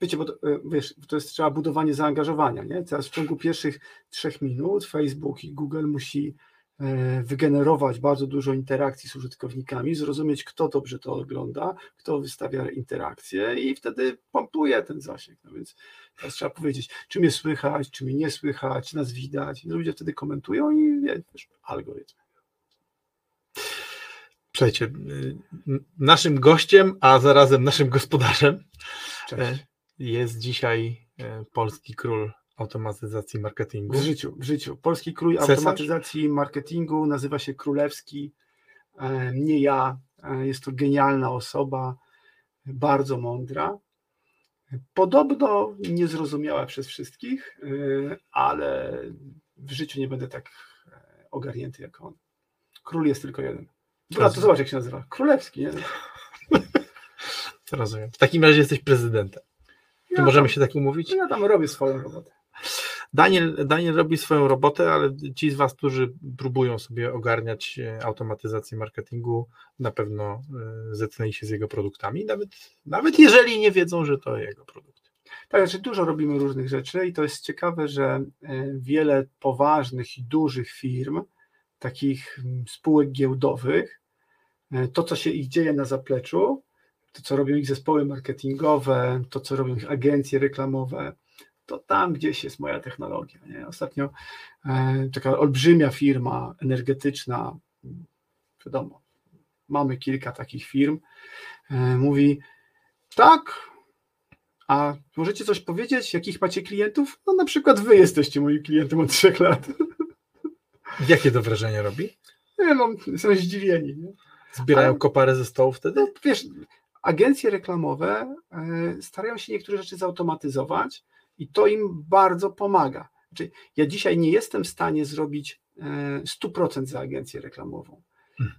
Wiecie, bo to, e, wiesz, to jest trzeba budowanie zaangażowania, nie? Teraz w ciągu pierwszych trzech minut Facebook i Google musi e, wygenerować bardzo dużo interakcji z użytkownikami, zrozumieć, kto dobrze to ogląda, kto wystawia interakcje i wtedy pompuje ten zasięg. No więc teraz trzeba powiedzieć, czy mnie słychać, czy mnie nie słychać, czy nas widać. I ludzie wtedy komentują i wiesz, algorytm. Słuchajcie, naszym gościem, a zarazem naszym gospodarzem Cześć. Jest dzisiaj e, polski król automatyzacji marketingu. W życiu, w życiu. Polski król Cesarz? automatyzacji marketingu nazywa się Królewski. E, Nie ja. E, Jest to genialna osoba, bardzo mądra. Podobno niezrozumiała przez wszystkich, ale w życiu nie będę tak ogarnięty jak on. Król jest tylko jeden. Dobra, to zobacz jak się nazywa. Królewski, nie? Rozumiem. W takim razie jesteś prezydentem. Czy Ja możemy tam, się tak umówić? ja tam robię swoją robotę. Daniel, Daniel robi swoją robotę, ale ci z Was, którzy próbują sobie ogarniać e, automatyzację marketingu, na pewno e, zetknęli się z jego produktami, nawet, nawet jeżeli nie wiedzą, że to jego produkt. Tak, znaczy dużo robimy różnych rzeczy i to jest ciekawe, że e, wiele poważnych i dużych firm, takich mm, spółek giełdowych, to co się ich dzieje na zapleczu, to co robią ich zespoły marketingowe, to co robią ich agencje reklamowe, to tam gdzieś jest moja technologia. Nie? Ostatnio e, taka olbrzymia firma energetyczna, wiadomo, mamy kilka takich firm, e, mówi tak, a możecie coś powiedzieć, jakich macie klientów? No na przykład wy jesteście moim klientem od trzech lat. Jakie to wrażenie robi? Nie mam, są zdziwieni. Nie? Zbierają Ale- koparę ze stołu wtedy? No, wiesz, agencje reklamowe e, starają się niektóre rzeczy zautomatyzować i to im bardzo pomaga. Znaczy, ja dzisiaj nie jestem w stanie zrobić e, 100% za agencję reklamową.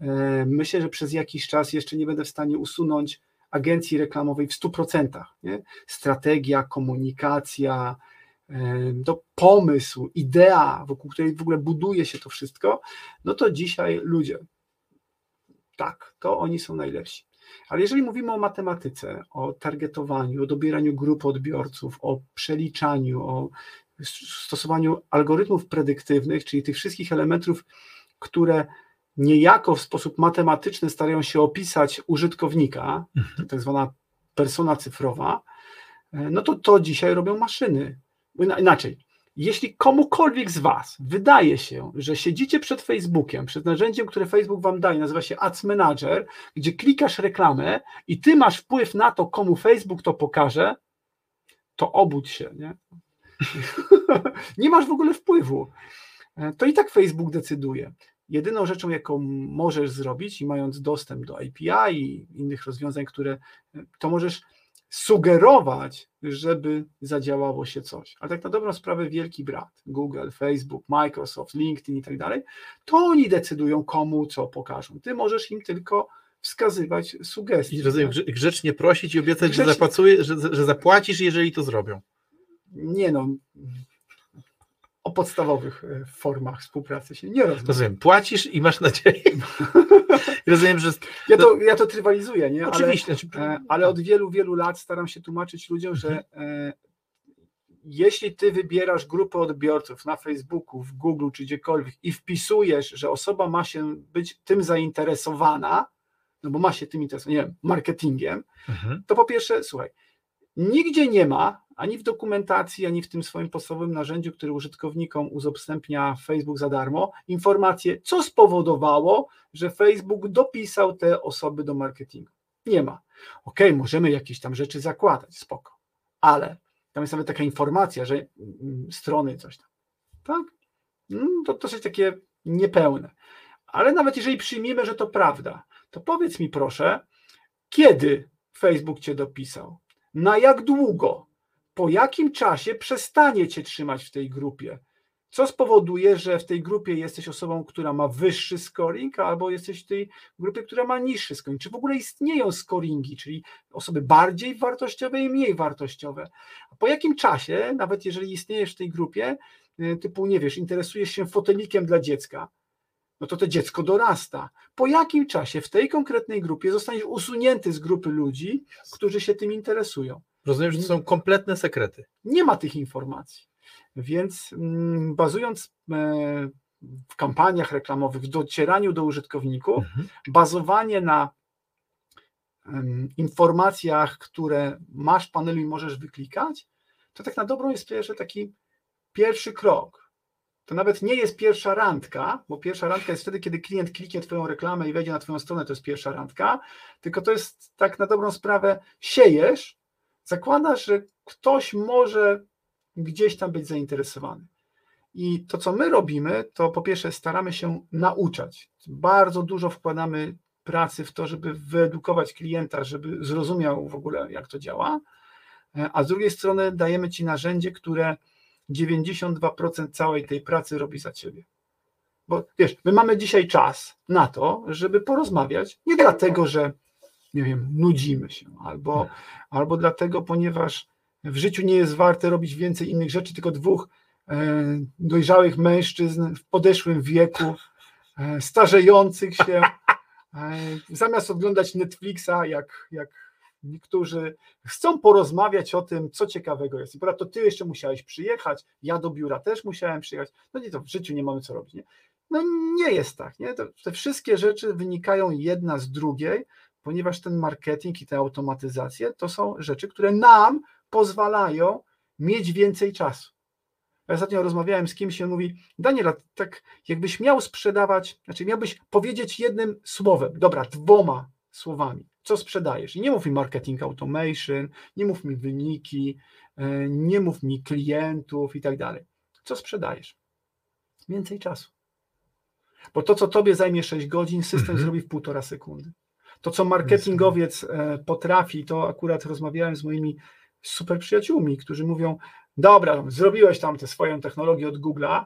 E, Myślę, że przez jakiś czas jeszcze nie będę w stanie usunąć agencji reklamowej w 100%. Nie? Strategia, komunikacja, e, to pomysł, idea, wokół której w ogóle buduje się to wszystko, no to dzisiaj ludzie, tak, to oni są najlepsi. Ale jeżeli mówimy o matematyce, o targetowaniu, o dobieraniu grup odbiorców, o przeliczaniu, o stosowaniu algorytmów predyktywnych, czyli tych wszystkich elementów, które niejako w sposób matematyczny starają się opisać użytkownika, to tak zwana persona cyfrowa, no to to dzisiaj robią maszyny. Inaczej, jeśli komukolwiek z Was wydaje się, że siedzicie przed Facebookiem, przed narzędziem, które Facebook Wam daje, nazywa się Ads Manager, gdzie klikasz reklamę i Ty masz wpływ na to, komu Facebook to pokaże, to obudź się, nie? nie masz w ogóle wpływu. E, To i tak Facebook decyduje. Jedyną rzeczą, jaką możesz zrobić, i mając dostęp do API i innych rozwiązań, które to możesz sugerować, żeby zadziałało się coś. Ale tak na dobrą sprawę wielki brat, Google, Facebook, Microsoft, LinkedIn i tak dalej, to oni decydują komu co pokażą. Ty możesz im tylko wskazywać sugestie. I rozumiem, tak? grze- grzecznie prosić i obiecać, że, Grzecznie- zapłacuje, że, że zapłacisz, jeżeli to zrobią. Nie no, o podstawowych e, formach współpracy się nie rozmawia. Rozumiem, płacisz i masz nadzieję. Rozumiem, że. Ja to, ja to trywalizuję, nie? Ale- Oczywiście. znaczy- E, ale od wielu, wielu lat staram się tłumaczyć ludziom, że Mhm. e, jeśli ty wybierasz grupę odbiorców na Facebooku, w Google czy gdziekolwiek i wpisujesz, że osoba ma się być tym zainteresowana, no bo ma się tym interesować, nie wiem, marketingiem, Mhm. to po pierwsze, słuchaj, nigdzie nie ma, ani w dokumentacji, ani w tym swoim podstawowym narzędziu, który użytkownikom udostępnia Facebook za darmo, informacje, co spowodowało, że Facebook dopisał te osoby do marketingu. Nie ma. Okej, możemy jakieś tam rzeczy zakładać, spoko, ale tam jest nawet taka informacja, że mm, strony coś tam, tak? Mm, To dosyć takie niepełne. Ale nawet jeżeli przyjmiemy, że to prawda, to powiedz mi proszę, kiedy Facebook cię dopisał? Na jak długo? Po jakim czasie przestanie cię trzymać w tej grupie? co spowoduje, że w tej grupie jesteś osobą, która ma wyższy scoring, albo jesteś w tej grupie, która ma niższy scoring. Czy w ogóle istnieją scoringi, czyli osoby bardziej wartościowe i mniej wartościowe. A po jakim czasie, nawet jeżeli istniejesz w tej grupie, y, typu, nie wiesz, interesujesz się fotelikiem dla dziecka, no to to dziecko dorasta. Po jakim czasie w tej konkretnej grupie zostaniesz usunięty z grupy ludzi, którzy się tym interesują? Rozumiem, że to są kompletne sekrety. Nie ma tych informacji. Więc mm, bazując e, w kampaniach reklamowych, w docieraniu do użytkowników, Mhm. bazowanie na informacjach, które masz w panelu i możesz wyklikać, to tak na dobrą jest pierwszy taki pierwszy krok. To nawet nie jest pierwsza randka, bo pierwsza randka jest wtedy, kiedy klient kliknie Twoją reklamę i wejdzie na Twoją stronę, to jest pierwsza randka, tylko to jest tak na dobrą sprawę, siejesz, zakładasz, że ktoś może gdzieś tam być zainteresowany. I to, co my robimy, to po pierwsze staramy się nauczać. Bardzo dużo wkładamy pracy w to, żeby wyedukować klienta, żeby zrozumiał w ogóle, jak to działa, E, a z drugiej strony dajemy ci narzędzie, które 92% całej tej pracy robi za ciebie. Bo wiesz, my mamy dzisiaj czas na to, żeby porozmawiać, nie dlatego, że nie wiem, nudzimy się, albo, albo dlatego, ponieważ w życiu nie jest warte robić więcej innych rzeczy, tylko dwóch e, dojrzałych mężczyzn w podeszłym wieku, e, starzejących się, e, zamiast oglądać Netflixa, jak, jak niektórzy chcą porozmawiać o tym, co ciekawego jest. I to ty jeszcze musiałeś przyjechać, ja do biura też musiałem przyjechać. No nie, to w życiu nie mamy co robić. Nie? No nie jest tak. Nie? To, te wszystkie rzeczy wynikają jedna z drugiej, ponieważ ten marketing i te automatyzacje to są rzeczy, które nam pozwalają mieć więcej czasu. Ja ostatnio rozmawiałem z kimś i on mówi, Daniela, tak jakbyś miał sprzedawać, znaczy miałbyś powiedzieć jednym słowem, dobra, dwoma słowami, co sprzedajesz. I nie mów mi marketing automation, nie mów mi wyniki, e, nie mów mi klientów i tak dalej. Co sprzedajesz? Więcej czasu. Bo to, co tobie zajmie 6 godzin, system Mhm. zrobi w półtora sekundy. To, co marketingowiec e, potrafi, to akurat rozmawiałem z moimi super przyjaciółmi, którzy mówią, dobra, zrobiłeś tam tę swoją technologię od Google'a,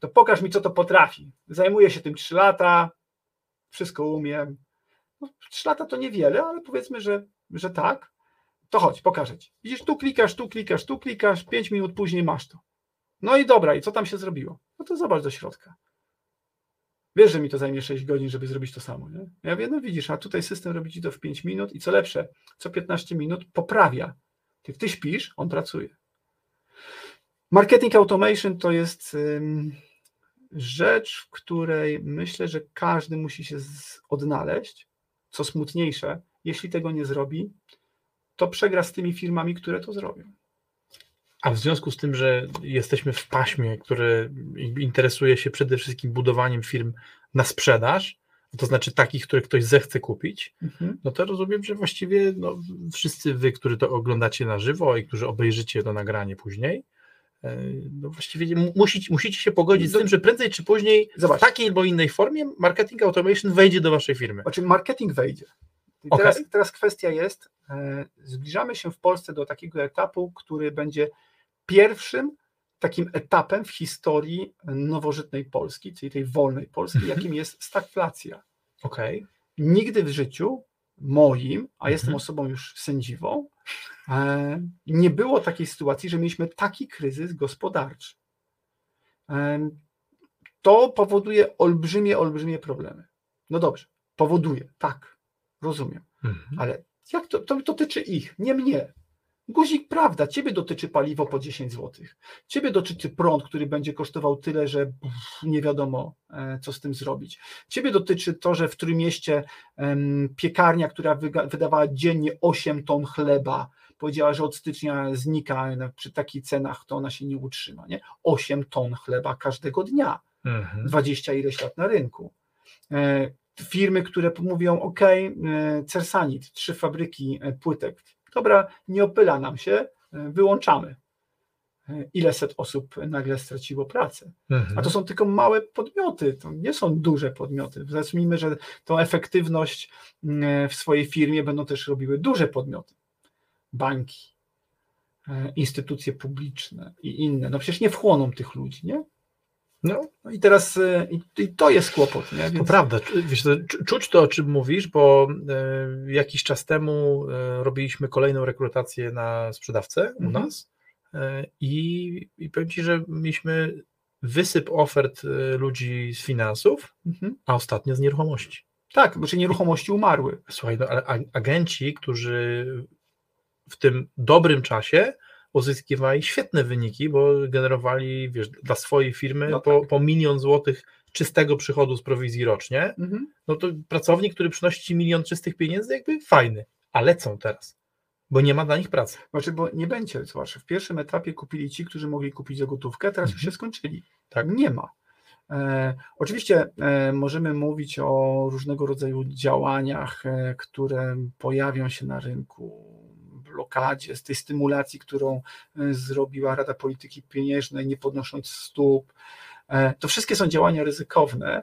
to pokaż mi, co to potrafi. Zajmuję się tym 3 lata, wszystko umiem. No, 3 lata to niewiele, ale powiedzmy, że, że tak. To chodź, pokażę ci. Widzisz, tu klikasz, tu klikasz, tu klikasz, 5 minut później masz to. No i dobra, i co tam się zrobiło? No to zobacz do środka. Wiesz, że mi to zajmie 6 godzin, żeby zrobić to samo. Nie? Ja wiem, no widzisz, a tutaj system robi ci to w 5 minut i co lepsze, co 15 minut poprawia. Jak ty śpisz, on pracuje. Marketing automation to jest rzecz, w której myślę, że każdy musi się odnaleźć. Co smutniejsze, jeśli tego nie zrobi, to przegra z tymi firmami, które to zrobią. A w związku z tym, że jesteśmy w paśmie, które interesuje się przede wszystkim budowaniem firm na sprzedaż, to znaczy takich, które ktoś zechce kupić, no to rozumiem, że właściwie no, wszyscy wy, którzy to oglądacie na żywo i którzy obejrzycie to nagranie później, e, no właściwie mu- musicie, musicie się pogodzić z tym, że prędzej czy później w Zobacz. takiej albo innej formie marketing automation wejdzie do waszej firmy. Znaczy marketing wejdzie. I teraz, teraz kwestia jest, e, zbliżamy się w Polsce do takiego etapu, który będzie pierwszym takim etapem w historii nowożytnej Polski, czyli tej wolnej Polski, Mhm. jakim jest stagflacja. Okej. Nigdy w życiu moim, a jestem Mhm. osobą już sędziwą, e, nie było takiej sytuacji, że mieliśmy taki kryzys gospodarczy. E, To powoduje olbrzymie, olbrzymie problemy. No dobrze, powoduje, tak, rozumiem. Mhm. Ale jak to, to dotyczy ich, nie mnie. Guzik, prawda, ciebie dotyczy paliwo po 10 zł. Ciebie dotyczy prąd, który będzie kosztował tyle, że nie wiadomo, e, co z tym zrobić. Ciebie dotyczy to, że w Trójmieście piekarnia, która wydawała dziennie 8 ton chleba, powiedziała, że od stycznia znika przy takich cenach, to ona się nie utrzyma. Nie? 8 ton chleba każdego dnia. Mhm. 20 ileś lat na rynku. E, Firmy, które mówią, OK, e, Cersanit, trzy fabryki płytek, dobra, nie opyla nam się, e, wyłączamy. E, Ile set osób nagle straciło pracę? Mhm. A to są tylko małe podmioty, to nie są duże podmioty. Zacznijmy, że tą efektywność mm, w swojej firmie będą też robiły duże podmioty. Banki, e, instytucje publiczne i inne. No przecież nie wchłoną tych ludzi, nie? No, i teraz y, i, to jest kłopot, nie? To Więc, prawda, czu- wiesz, to, czu- czuć to, o czym mówisz, bo e, jakiś czas temu e, robiliśmy kolejną rekrutację na sprzedawcę u Mhm. nas i, i powiem Ci, że mieliśmy wysyp ofert ludzi z finansów, mhm. a ostatnio z nieruchomości. Tak, bo czy nieruchomości umarły. Słuchaj, no, ale agenci, którzy w tym dobrym czasie uzyskiwali świetne wyniki, bo generowali, wiesz, dla swojej firmy No po, tak. po milion złotych czystego przychodu z prowizji rocznie, Mhm. no to pracownik, który przynosi milion czystych pieniędzy, jakby fajny, a lecą teraz, bo nie ma dla nich pracy. Znaczy, bo nie będzie, zobacz, w pierwszym etapie kupili ci, którzy mogli kupić za gotówkę, teraz już Mhm. się skończyli. Tak. Nie ma. E, oczywiście e, możemy mówić o różnego rodzaju działaniach, e, które pojawią się na rynku, blokadzie, z tej stymulacji, którą e, zrobiła Rada Polityki Pieniężnej, nie podnosząc stóp. E, to wszystkie są działania ryzykowne.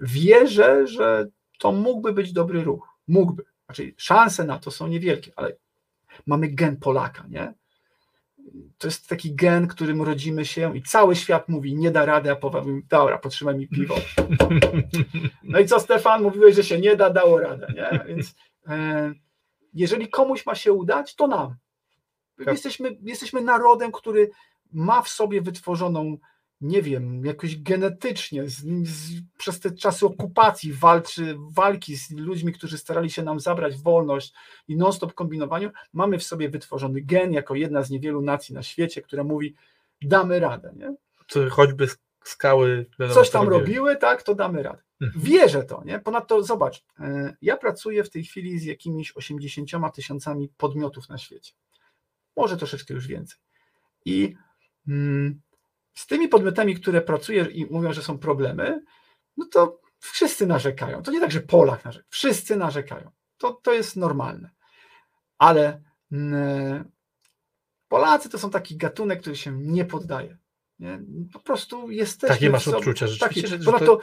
Wierzę, że to mógłby być dobry ruch. Mógłby. Znaczy, szanse na to są niewielkie, ale mamy gen Polaka, nie? To jest taki gen, którym rodzimy się i cały świat mówi, nie da rady, a Paweł mówi, dobra, potrzymaj mi piwo. No i co Stefan, mówiłeś, że się nie da, dało radę, nie? Więc e, jeżeli komuś ma się udać, to nam. Tak. Jesteśmy, jesteśmy narodem, który ma w sobie wytworzoną, nie wiem, jakoś genetycznie, z, z, przez te czasy okupacji, walczy, walki z ludźmi, którzy starali się nam zabrać wolność i non-stop kombinowaniu, mamy w sobie wytworzony gen jako jedna z niewielu nacji na świecie, która mówi, damy radę, nie? To choćby sk- skały Coś tam robiły. robiły, tak, to damy radę. Mhm. Wierzę to, nie? Ponadto zobacz, e, ja pracuję w tej chwili z jakimiś 80 tysiącami podmiotów na świecie. Może troszeczkę już więcej. I mm, z tymi podmiotami, które pracuję i mówią, że są problemy, no to wszyscy narzekają. To nie tak, że Polak narzeka. Wszyscy narzekają. To, to jest normalne. Ale mm, Polacy to są taki gatunek, który się nie poddaje. Nie? Po prostu jesteśmy. Takie masz odczucia, rzeczywiście, Taki, że- że ponadto,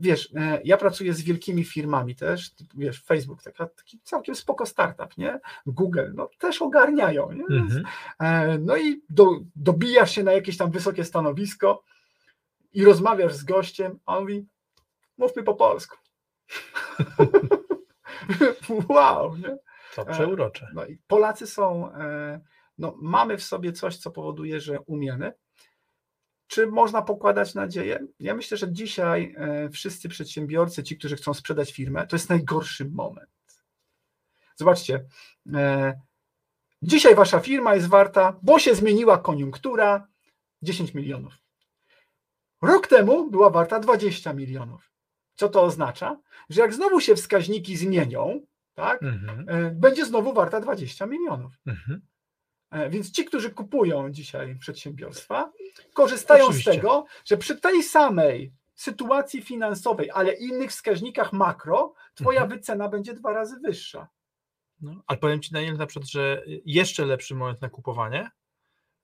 wiesz, e, ja pracuję z wielkimi firmami też, wiesz, Facebook, taka, taki całkiem spoko startup, nie? Google, no też ogarniają, nie? Mhm. e, No i do, dobijasz się na jakieś tam wysokie stanowisko i rozmawiasz z gościem, a on mówi, mówmy po polsku. wow, nie? To przeurocze. No i Polacy są, e, no mamy w sobie coś, co powoduje, że umiemy. Czy można pokładać nadzieję? Ja myślę, że dzisiaj e, wszyscy przedsiębiorcy, ci, którzy chcą sprzedać firmę, to jest najgorszy moment. Zobaczcie, e, dzisiaj wasza firma jest warta, bo się zmieniła koniunktura, 10 milionów. Rok temu była warta 20 milionów. Co to oznacza? Że jak znowu się wskaźniki zmienią, tak, Mhm. e, będzie znowu warta 20 milionów. Mhm. E, Więc ci, którzy kupują dzisiaj przedsiębiorstwa, korzystają Oczywiście. z tego, że przy tej samej sytuacji finansowej, ale innych wskaźnikach makro, twoja Mhm. wycena będzie dwa razy wyższa. No, ale powiem Ci, Daniel, na przykład, że jeszcze lepszy moment na kupowanie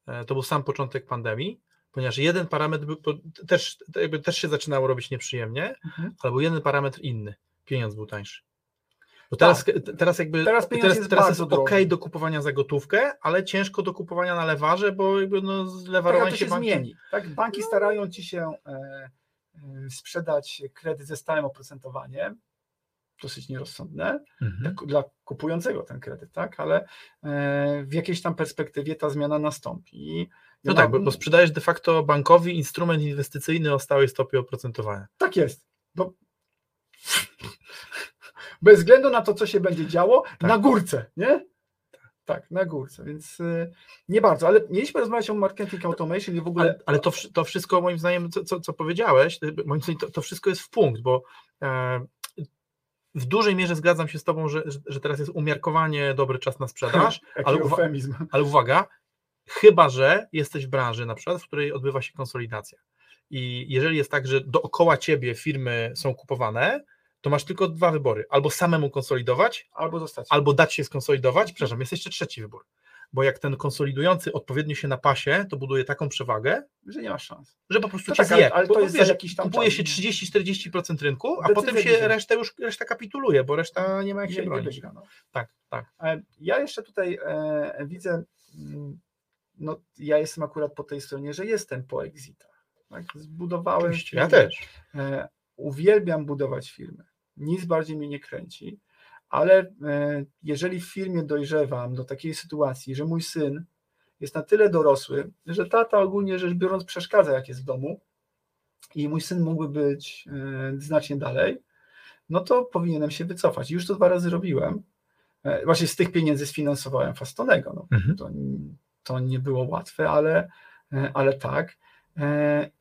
e, to był sam początek pandemii, ponieważ jeden parametr był, też, też się zaczynało robić nieprzyjemnie, Mhm. ale był jeden parametr inny. Pieniądz był tańszy. Bo teraz, te- teraz jakby Tak. Teraz teraz, jest teraz jest drogi. ok do kupowania za gotówkę, ale ciężko do kupowania na lewarze, bo jakby no, Tak, lewarowanie to się banki- zmieni. Tak? Banki starają ci się e, e, sprzedać kredyt ze stałym oprocentowaniem, dosyć nierozsądne, Mhm. dla, dla kupującego ten kredyt, tak? ale e, w jakiejś tam perspektywie ta zmiana nastąpi. No ja tak, bo, bo sprzedajesz de facto bankowi instrument inwestycyjny o stałej stopie oprocentowania. Tak jest. Bo... Bez względu na to, co się będzie działo, Tak. na górce, nie? Tak, na górce, więc y, nie bardzo, ale mieliśmy rozmawiać o marketing automation i w ogóle. Ale, ale to, to wszystko moim zdaniem, co, co, co powiedziałeś, to- moim zdaniem to, to wszystko jest w punkt, bo e, w dużej mierze zgadzam się z Tobą, że, że, teraz jest umiarkowanie dobry czas na sprzedaż, ale uwa- ale uwaga, chyba że jesteś w branży na przykład, w której odbywa się konsolidacja. I jeżeli jest tak, że dookoła ciebie firmy są kupowane, to masz tylko dwa wybory. Albo samemu konsolidować, Albo zostać. albo dać się skonsolidować. Przepraszam, jest jeszcze trzeci wybór. Bo jak ten konsolidujący odpowiednio się napasie, to buduje taką przewagę, Że nie masz szans. że po prostu No cię tak, zje. ale to Bo jest wiesz, jakiś tam kupuje się 30-40% rynku, a Decyzja potem się reszta już reszta kapituluje, bo reszta nie ma jak się Nie, nie bronić. wygra, no. Tak, tak. E, Ja jeszcze tutaj e, widzę, mm, no ja jestem akurat po tej stronie, że jestem po exitach. Tak? Zbudowałem Oczywiście, ja też. E, uwielbiam budować firmy. Nic bardziej mnie nie kręci, ale e, jeżeli w firmie dojrzewam do takiej sytuacji, że mój syn jest na tyle dorosły, że tata ogólnie rzecz biorąc przeszkadza, jak jest w domu, i mój syn mógłby być e, znacznie dalej, no to powinienem się wycofać. Już to dwa razy robiłem. E, Właśnie z tych pieniędzy sfinansowałem Fastonego. No, Mhm. to, to nie było łatwe, ale, ale tak.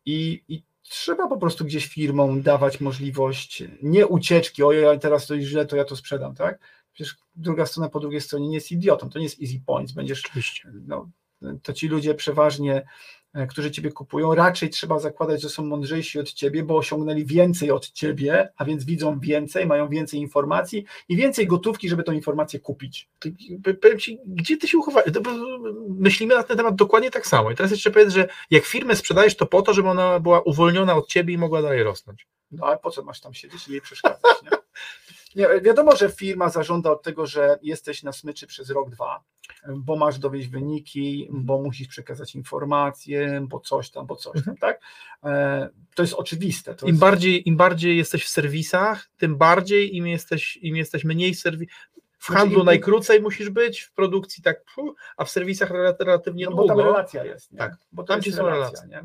I, I trzeba po prostu gdzieś firmom dawać możliwość nie ucieczki, ojej, teraz to jest źle, to ja to sprzedam, tak? Przecież druga strona po drugiej stronie nie jest idiotą, to nie jest easy points, będziesz no, to ci ludzie przeważnie, którzy ciebie kupują, raczej trzeba zakładać, że są mądrzejsi od ciebie, bo osiągnęli więcej od ciebie, a więc widzą więcej, mają więcej informacji i więcej gotówki, żeby tą informację kupić. Powiem ci, gdzie ty się uchowałeś? Bo Myślimy na ten temat dokładnie tak samo. I teraz jeszcze powiedz, że jak firmę sprzedajesz, to po to, żeby ona była uwolniona od ciebie i mogła dalej rosnąć. No ale po co masz tam siedzieć i jej przeszkadzać, nie? Wiadomo, że firma zażąda od tego, że jesteś na smyczy przez rok, dwa, bo masz dowieść wyniki, bo musisz przekazać informacje, bo coś tam, bo coś tam, tak? E, To jest oczywiste. To Im jest, bardziej, Im bardziej jesteś w serwisach, tym bardziej im jesteś, im jesteś mniej w serwisach. W Znaczy, handlu najkrócej musisz być, w produkcji tak, a w serwisach rela- relatywnie no bo tam długo. relacja jest. Nie? Tak, bo tam ci są relacja. Nie?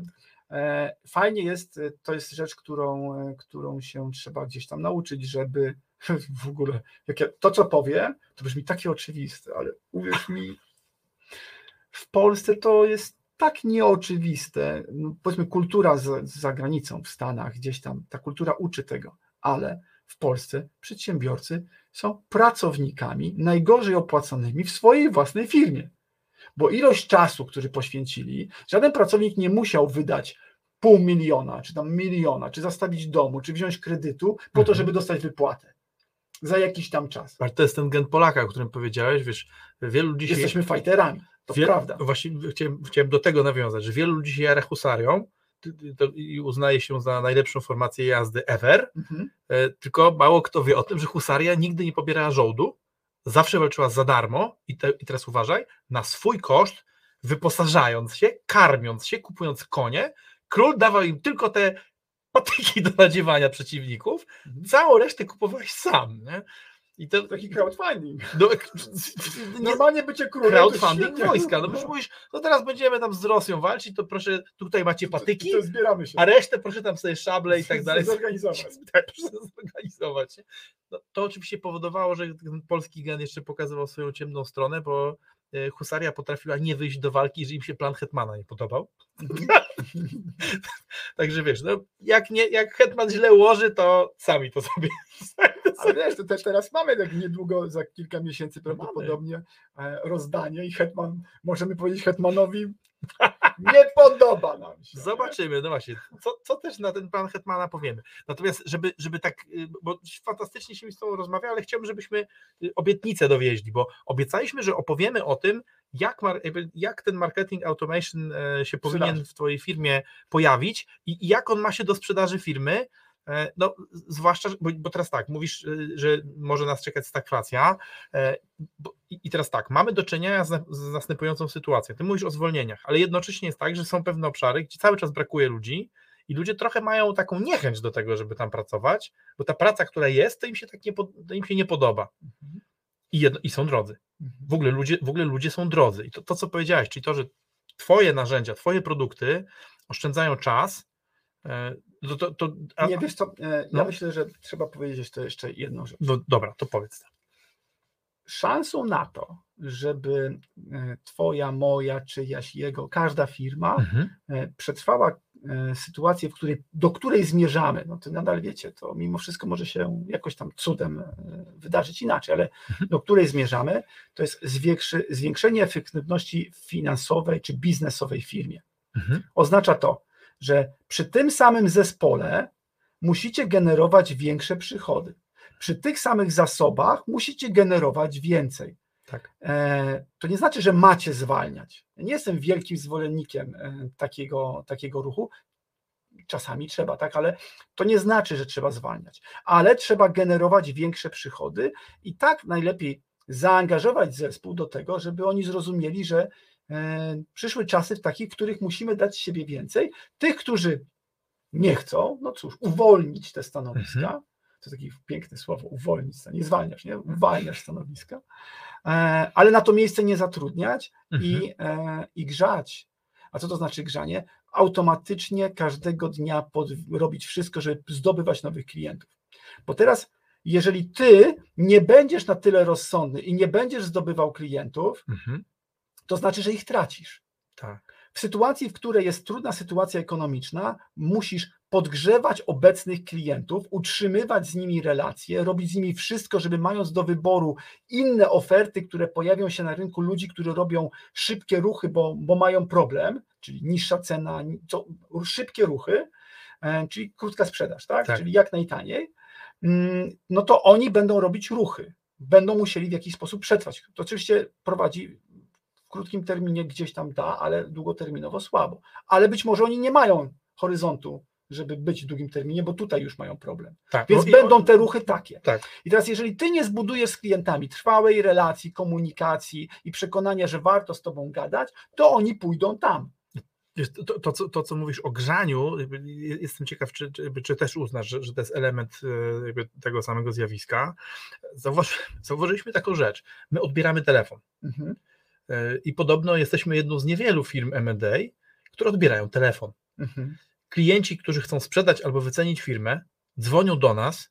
E, Fajnie jest, to jest rzecz, którą, którą się trzeba gdzieś tam nauczyć, żeby w ogóle, jak ja, to co powiem, to brzmi takie oczywiste, ale uwierz mi, w Polsce to jest tak nieoczywiste. No, powiedzmy, kultura za, za granicą, w Stanach, gdzieś tam, ta kultura uczy tego, ale w Polsce przedsiębiorcy są pracownikami najgorzej opłacanymi w swojej własnej firmie. Bo ilość czasu, który poświęcili, żaden pracownik nie musiał wydać pół miliona, czy tam miliona, czy zastawić domu, czy wziąć kredytu po to, Mhm. żeby dostać wypłatę za jakiś tam czas. Ale to jest ten gen Polaka, o którym powiedziałeś, wiesz, wielu ludzi się... Jesteśmy fighterami, to prawda. Właśnie chciałem, chciałem do tego nawiązać, że wielu ludzi się jara husarią i uznaje się za najlepszą formację jazdy ever, Mhm. e, tylko mało kto wie o tym, że husaria nigdy nie pobierała żołdu, zawsze walczyła za darmo i, te, i teraz uważaj, na swój koszt, wyposażając się, karmiąc się, kupując konie, król dawał im tylko te patyki do nadziewania przeciwników, Mhm. całą resztę kupowałeś sam, nie? I to Taki crowdfunding. no, nie, Normalnie bycie królem crowdfunding wojska. No bo mówisz, no teraz będziemy tam z Rosją walczyć, to proszę, tutaj macie patyki, To, to zbieramy się. a resztę proszę tam sobie szable i tak dalej. Zorganizować. Tak, proszę zorganizować. No, to oczywiście powodowało, że ten polski gen jeszcze pokazywał swoją ciemną stronę, bo e, husaria potrafiła nie wyjść do walki, jeżeli im się plan Hetmana nie podobał. Także wiesz, no, jak, nie, jak Hetman źle ułoży, to sami to sobie. Ale wiesz, to te, teraz mamy tak niedługo, za kilka miesięcy prawdopodobnie e, rozdanie i Hetman, możemy powiedzieć Hetmanowi, nie podoba nam się. Zobaczymy, no właśnie, co, co też na ten plan Hetmana powiemy. Natomiast, żeby, żeby tak, y, bo fantastycznie się mi z Tobą rozmawia, ale chciałbym, żebyśmy y, obietnicę dowieźli, bo obiecaliśmy, że opowiemy o tym, jak, jak ten marketing automation e, się powinien w Twojej firmie pojawić i, jak on ma się do sprzedaży firmy. E, No, zwłaszcza, bo, bo teraz tak, mówisz, y, że może nas czekać stagflacja. e, bo- I teraz tak, mamy do czynienia z, z następującą sytuacją. Ty mówisz o zwolnieniach, ale jednocześnie jest tak, że są pewne obszary, gdzie cały czas brakuje ludzi i ludzie trochę mają taką niechęć do tego, żeby tam pracować, bo ta praca, która jest, to im się tak nie, to im się nie podoba. I, jedno, I są drodzy. W ogóle ludzie, w ogóle ludzie są drodzy. I to, to, co powiedziałeś, czyli to, że Twoje narzędzia, Twoje produkty oszczędzają czas, e, to, to, to, a, Nie, wiesz co, e, ja No. myślę, że trzeba powiedzieć to jeszcze jedną rzecz. no, dobra, to powiedz. Szansą na to, żeby e, twoja, moja, czyjaś, jego, każda firma Mhm. przetrwała sytuację, w której, do której zmierzamy, no to nadal wiecie, to mimo wszystko może się jakoś tam cudem e, wydarzyć inaczej, ale do której zmierzamy, to jest zwiększy, zwiększenie efektywności finansowej czy biznesowej w firmie. Mhm. Oznacza to, że przy tym samym zespole musicie generować większe przychody. Przy tych samych zasobach musicie generować więcej. Tak. E, To nie znaczy, że macie zwalniać. Ja nie jestem wielkim zwolennikiem e, takiego, takiego ruchu. Czasami trzeba, tak, ale to nie znaczy, że trzeba zwalniać, ale trzeba generować większe przychody i tak najlepiej zaangażować zespół do tego, żeby oni zrozumieli, że e, przyszły czasy w takich, w których musimy dać siebie więcej. Tych, którzy nie chcą, no cóż, uwolnić te stanowiska. Mhm. To takie piękne słowo, uwolnić, nie zwalniasz, nie? Uwalniasz stanowiska, ale na to miejsce nie zatrudniać Mhm. i, e, i grzać. A co to znaczy grzanie? Automatycznie każdego dnia pod, robić wszystko, żeby zdobywać nowych klientów. Bo teraz, jeżeli ty nie będziesz na tyle rozsądny i nie będziesz zdobywał klientów, Mhm. to znaczy, że ich tracisz. Tak. W sytuacji, w której jest trudna sytuacja ekonomiczna, musisz podgrzewać obecnych klientów, utrzymywać z nimi relacje, robić z nimi wszystko, żeby mając do wyboru inne oferty, które pojawią się na rynku ludzi, którzy robią szybkie ruchy, bo, bo mają problem, czyli niższa cena, co, szybkie ruchy, e, czyli krótka sprzedaż, tak? Tak. czyli jak najtaniej, mm, no to oni będą robić ruchy, będą musieli w jakiś sposób przetrwać. To oczywiście prowadzi w krótkim terminie gdzieś tam da, ale długoterminowo słabo. Ale być może oni nie mają horyzontu, żeby być w długim terminie, bo tutaj już mają problem. tak. Więc No będą te ruchy takie. Tak. I teraz, jeżeli ty nie zbudujesz z klientami trwałej relacji, komunikacji i przekonania, że warto z tobą gadać, to oni pójdą tam. To, to, to, co, to, co mówisz o grzaniu, jestem ciekaw, czy, czy, czy też uznasz, że, że to jest element e, tego samego zjawiska. Zauważ, zauważyliśmy taką rzecz. My odbieramy telefon Mhm. e, i podobno jesteśmy jedną z niewielu firm M&A, które odbierają telefon. Mhm. Klienci, którzy chcą sprzedać albo wycenić firmę, dzwonią do nas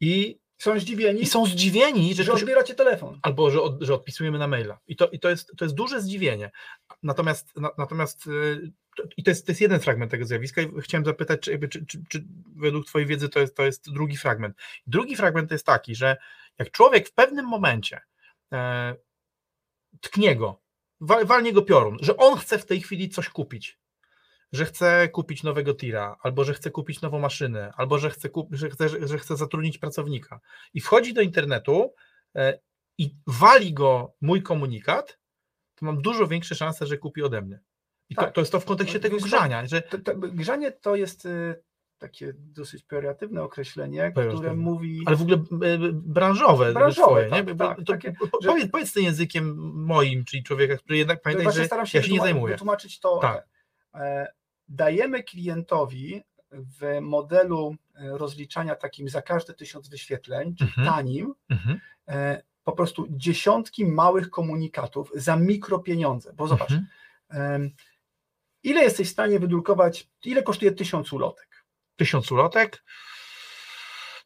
i, Są zdziwieni, i są zdziwieni, że że ktoś, odbieracie telefon. albo że, od, że odpisujemy na maila. I to, i to, jest, to jest duże zdziwienie. Natomiast, na, natomiast y, to, i to jest, to jest jeden fragment tego zjawiska i chciałem zapytać, czy, czy, czy, czy według Twojej wiedzy to jest, to jest drugi fragment. Drugi fragment jest taki, że jak człowiek w pewnym momencie e, tknie go, wal, walnie go piorun, że on chce w tej chwili coś kupić, że chce kupić nowego tira, albo że chce kupić nową maszynę, albo że chce, kup, że chce, że, chce zatrudnić pracownika i wchodzi do internetu e, i wali go mój komunikat, to mam dużo większe szanse, że kupi ode mnie. I to, Tak. to jest to w kontekście No, tego grzania, że To, to, grzanie to jest y, takie dosyć pejoratywne określenie, Pejoratywne. które mówi. ale w ogóle e, branżowe, Branżowe, twoje, tak, nie? tak, to, takie, że- powiedz, powiedz tym językiem moim, czyli człowieka, który jednak pamiętaj, że ja się nie zajmuję. wytłumaczyć to. Tak. E, dajemy klientowi w modelu e, rozliczania takim za każde tysiąc wyświetleń, czyli Mhm. tanim, Mhm. e, po prostu dziesiątki małych komunikatów za mikropieniądze. Bo zobacz, Mhm. ile jesteś w stanie wydrukować, ile kosztuje tysiąc ulotek? Tysiąc ulotek,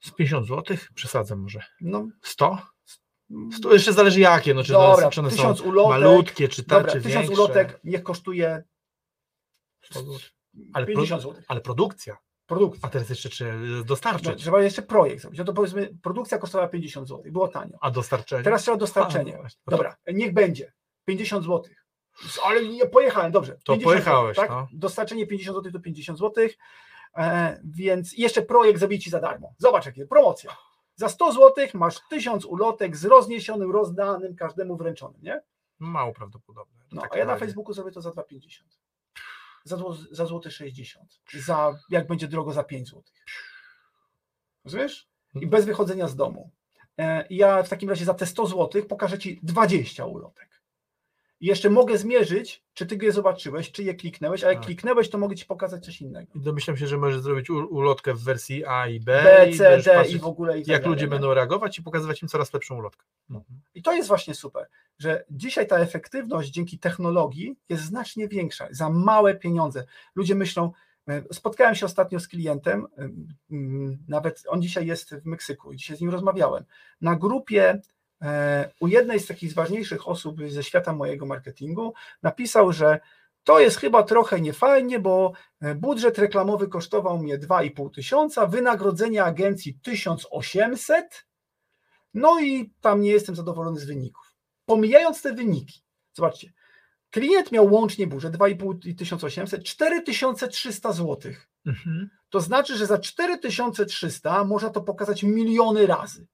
z 50 zł, przesadzę może. No, 100? To jeszcze zależy jakie, no, czy, one, dobra, czy one są tysiąc ulotek, malutkie, czy, ta, dobra, czy tysiąc większe. ulotek niech kosztuje 100 zł. Ale, 50 pro, zł. ale produkcja, Produkcja. a teraz jeszcze No, dostarczyć, trzeba jeszcze projekt zrobić. No to powiedzmy, produkcja kosztowała 50 zł, było tanio. a dostarczenie? Teraz trzeba A, dostarczenie. no właśnie. No Dobra, niech będzie. 50 zł. Ale nie pojechałem, dobrze. To 50 pojechałeś, zł, tak? no. Dostarczenie 50 zł to 50 zł. E, więc jeszcze projekt zrobię ci za darmo. Zobacz, jakie promocja. Za 100 zł masz 1000 ulotek z rozniesionym, rozdanym, każdemu wręczonym, nie? Mało prawdopodobne. No, a takim ja na. Facebooku zrobię to za 2,50. Za, zło, za złoty 60. Za, jak będzie drogo, za 5 zł. Rozumiesz? I bez wychodzenia z domu. E, ja w takim razie za te 100 zł pokażę Ci 20 ulotek. I jeszcze mogę zmierzyć, czy Ty je zobaczyłeś, czy je kliknęłeś, a jak Tak. kliknęłeś, to mogę Ci pokazać coś innego. I Domyślam się, że możesz zrobić ulotkę w wersji A i B, B, i C, będziesz D patrzeć, i w ogóle. I tak jak dalej, ludzie nie? będą reagować i pokazywać im coraz lepszą ulotkę. I to jest właśnie super, że dzisiaj ta efektywność dzięki technologii jest znacznie większa, za małe pieniądze. Ludzie myślą, e, spotkałem się ostatnio z klientem, e, nawet on dzisiaj jest w Meksyku i dzisiaj z nim rozmawiałem, na grupie u jednej z takich ważniejszych osób ze świata mojego marketingu napisał, że to jest chyba trochę niefajnie, bo e, budżet reklamowy kosztował mnie 2,5 tysiąca, wynagrodzenie agencji 1800, no i tam nie jestem zadowolony z wyników. Pomijając te wyniki, zobaczcie, klient miał łącznie budżet 2,5 i 1800, 4300 zł. Mhm. To znaczy, że za 4300 można to pokazać miliony razy.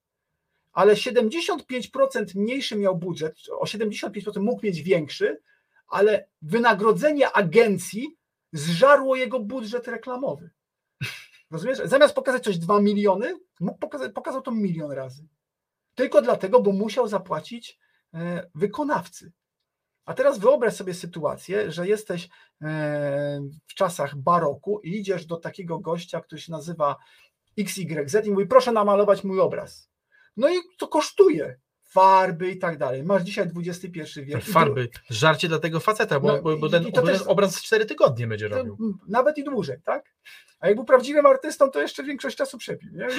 Ale 75% mniejszy miał budżet, o 75% mógł mieć większy, ale wynagrodzenie agencji zżarło jego budżet reklamowy. Rozumiesz? Zamiast pokazać coś 2 miliony, mógł pokazać, pokazał to milion razy. Tylko dlatego, bo musiał zapłacić e, wykonawcy. A teraz wyobraź sobie sytuację, że jesteś e, w czasach baroku i idziesz do takiego gościa, który się nazywa XYZ i mówi, proszę namalować mój obraz. No i to kosztuje. Farby i tak dalej. Masz dzisiaj XXI wiek. i Farby, żarcie dla tego faceta, bo, No bo, bo ten, też- obraz 4 tygodnie będzie robił. Nawet i dłużej, tak? A jak był prawdziwym artystą, to jeszcze większość czasu przepił. Nie?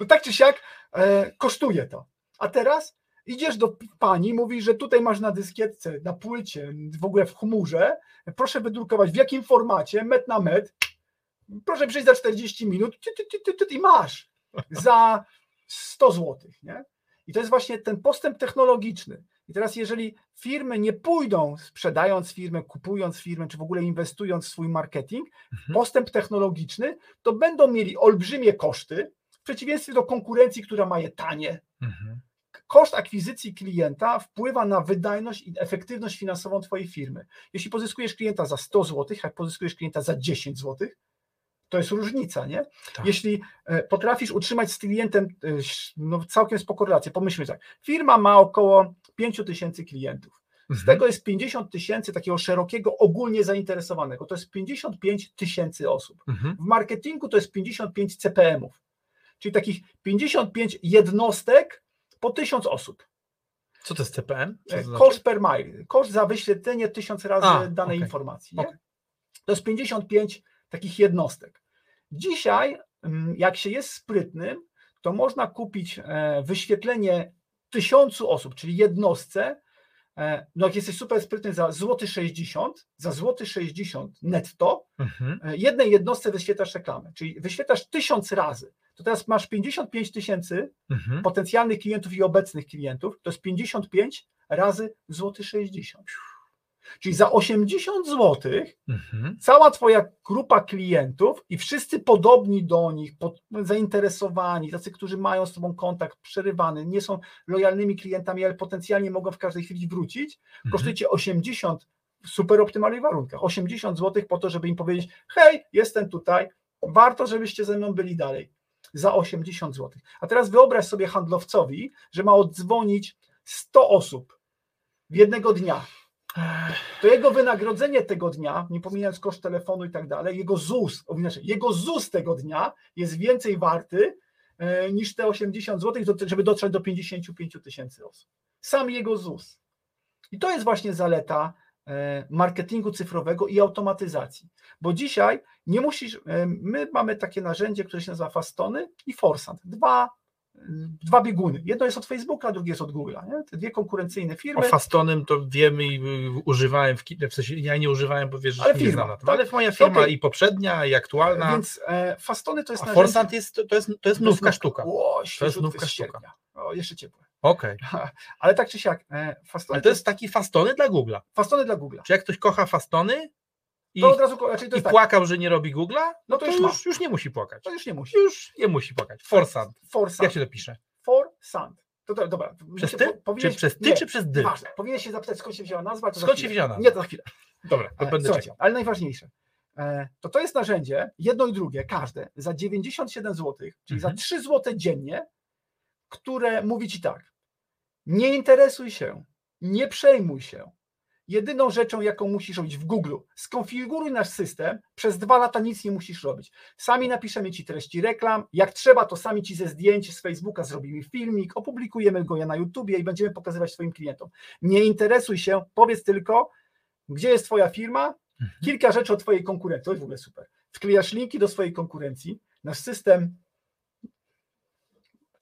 No tak czy siak e, kosztuje to. A teraz idziesz do pani, mówisz, że tutaj masz na dyskietce, na płycie, w ogóle w chmurze, proszę wydrukować w jakim formacie, met na met, proszę przyjść za 40 minut ty, ty, ty, ty, ty, i masz za 100 zł. Nie? I to jest właśnie ten postęp technologiczny. I teraz, jeżeli firmy nie pójdą, sprzedając firmę, kupując firmę, czy w ogóle inwestując w swój marketing, Mhm. postęp technologiczny, to będą mieli olbrzymie koszty, w przeciwieństwie do konkurencji, która ma je tanie. Mhm. Koszt akwizycji klienta wpływa na wydajność i efektywność finansową Twojej firmy. Jeśli pozyskujesz klienta za 100 zł, jak pozyskujesz klienta za 10 zł, to jest różnica, nie? Tak. Jeśli e, potrafisz utrzymać z klientem e, no, całkiem spoko relację, pomyślmy tak, firma ma około 5 tysięcy klientów. Z Mhm. tego jest 50 tysięcy takiego szerokiego, ogólnie zainteresowanego. To jest 55 tysięcy osób. Mhm. W marketingu to jest 55 CPM-ów, czyli takich 55 jednostek po 1000 osób. Co to jest CPM? Co E, to znaczy? Koszt per mile, koszt za wyświetlenie 1000 razy A, danej okej. informacji. Okej. To jest 55 takich jednostek. Dzisiaj, mm, jak się jest sprytnym, to można kupić e, wyświetlenie tysiącu osób, czyli jednostce. e, No jak jesteś super sprytny za złoty 60, za złoty 60 netto, Mhm. e, jednej jednostce wyświetlasz reklamę, czyli wyświetlasz tysiąc razy. To teraz masz 55 tysięcy Mhm. potencjalnych klientów i obecnych klientów, to jest 55 razy złoty 60. Czyli za 80 złotych Mhm. cała Twoja grupa klientów i wszyscy podobni do nich, pod, zainteresowani, tacy, którzy mają z Tobą kontakt przerywany, nie są lojalnymi klientami, ale potencjalnie mogą w każdej chwili wrócić, Mhm. kosztuje Cię 80 w super optymalnych warunkach, 80 zł po to, żeby im powiedzieć, hej, jestem tutaj, warto, żebyście ze mną byli dalej, za 80 zł. A teraz wyobraź sobie handlowcowi, że ma oddzwonić 100 osób w jednego dnia, to jego wynagrodzenie tego dnia, nie pomijając koszt telefonu i tak dalej, jego ZUS, jego ZUS tego dnia jest więcej warty e, niż te 80 zł, żeby dotrzeć do 55 tysięcy osób. Sam jego ZUS. I to jest właśnie zaleta e, marketingu cyfrowego i automatyzacji. Bo dzisiaj nie musisz, e, my mamy takie narzędzie, które się nazywa Fastony i Forsant. Dwa, dwa bieguny. Jedno jest od Facebooka, drugie jest od Google'a. Nie? Te dwie konkurencyjne O firmy. Fastonym to wiemy i używałem, w, w sensie ja nie używałem, bo wiesz, że Ale firma, tak? Ale moja firma Okej. i poprzednia, i aktualna. Więc e, Fastony to jest A narzędzie- Forsant jest, to jest, to jest nówka sztuka. O, To jest nówka sztuka. O, jeszcze ciepłe. Okej. Ale tak czy siak, e, Fastony, Ale to jest taki fastony dla Google'a. Fastony dla Google'a. Czy jak ktoś kocha fastony i, To od razu, znaczy to i tak, płakał, że nie robi Google'a, no to już ma. już, już nie musi płakać. To już nie musi. Już nie musi płakać. Forsant. Forsant. Jak się to pisze? Forsant. To, to, dobra. Przez ty? po- Czy powinieneś- przez ty, nie, czy przez dy? Ważne. Powinien się zapytać, skąd się wzięła nazwa. To Skąd się wzięła nazwa? Nie, to za chwilę. Dobra, to E, będę Słuchajcie, czekał. ale najważniejsze. E, To to jest narzędzie, jedno i drugie, każde, za 97 zł, czyli Mhm. za 3 zł dziennie, które mówi Ci tak, nie interesuj się, nie przejmuj się. Jedyną rzeczą, jaką musisz robić w Google, skonfiguruj nasz system, przez dwa lata nic nie musisz robić. Sami napiszemy Ci treści reklam, jak trzeba, to sami Ci ze zdjęć z Facebooka zrobimy filmik, opublikujemy go na YouTubie i będziemy pokazywać swoim klientom. Nie interesuj się, powiedz tylko, gdzie jest Twoja firma, kilka rzeczy o Twojej konkurencji. To jest w ogóle super. Wklejasz linki do swojej konkurencji, nasz system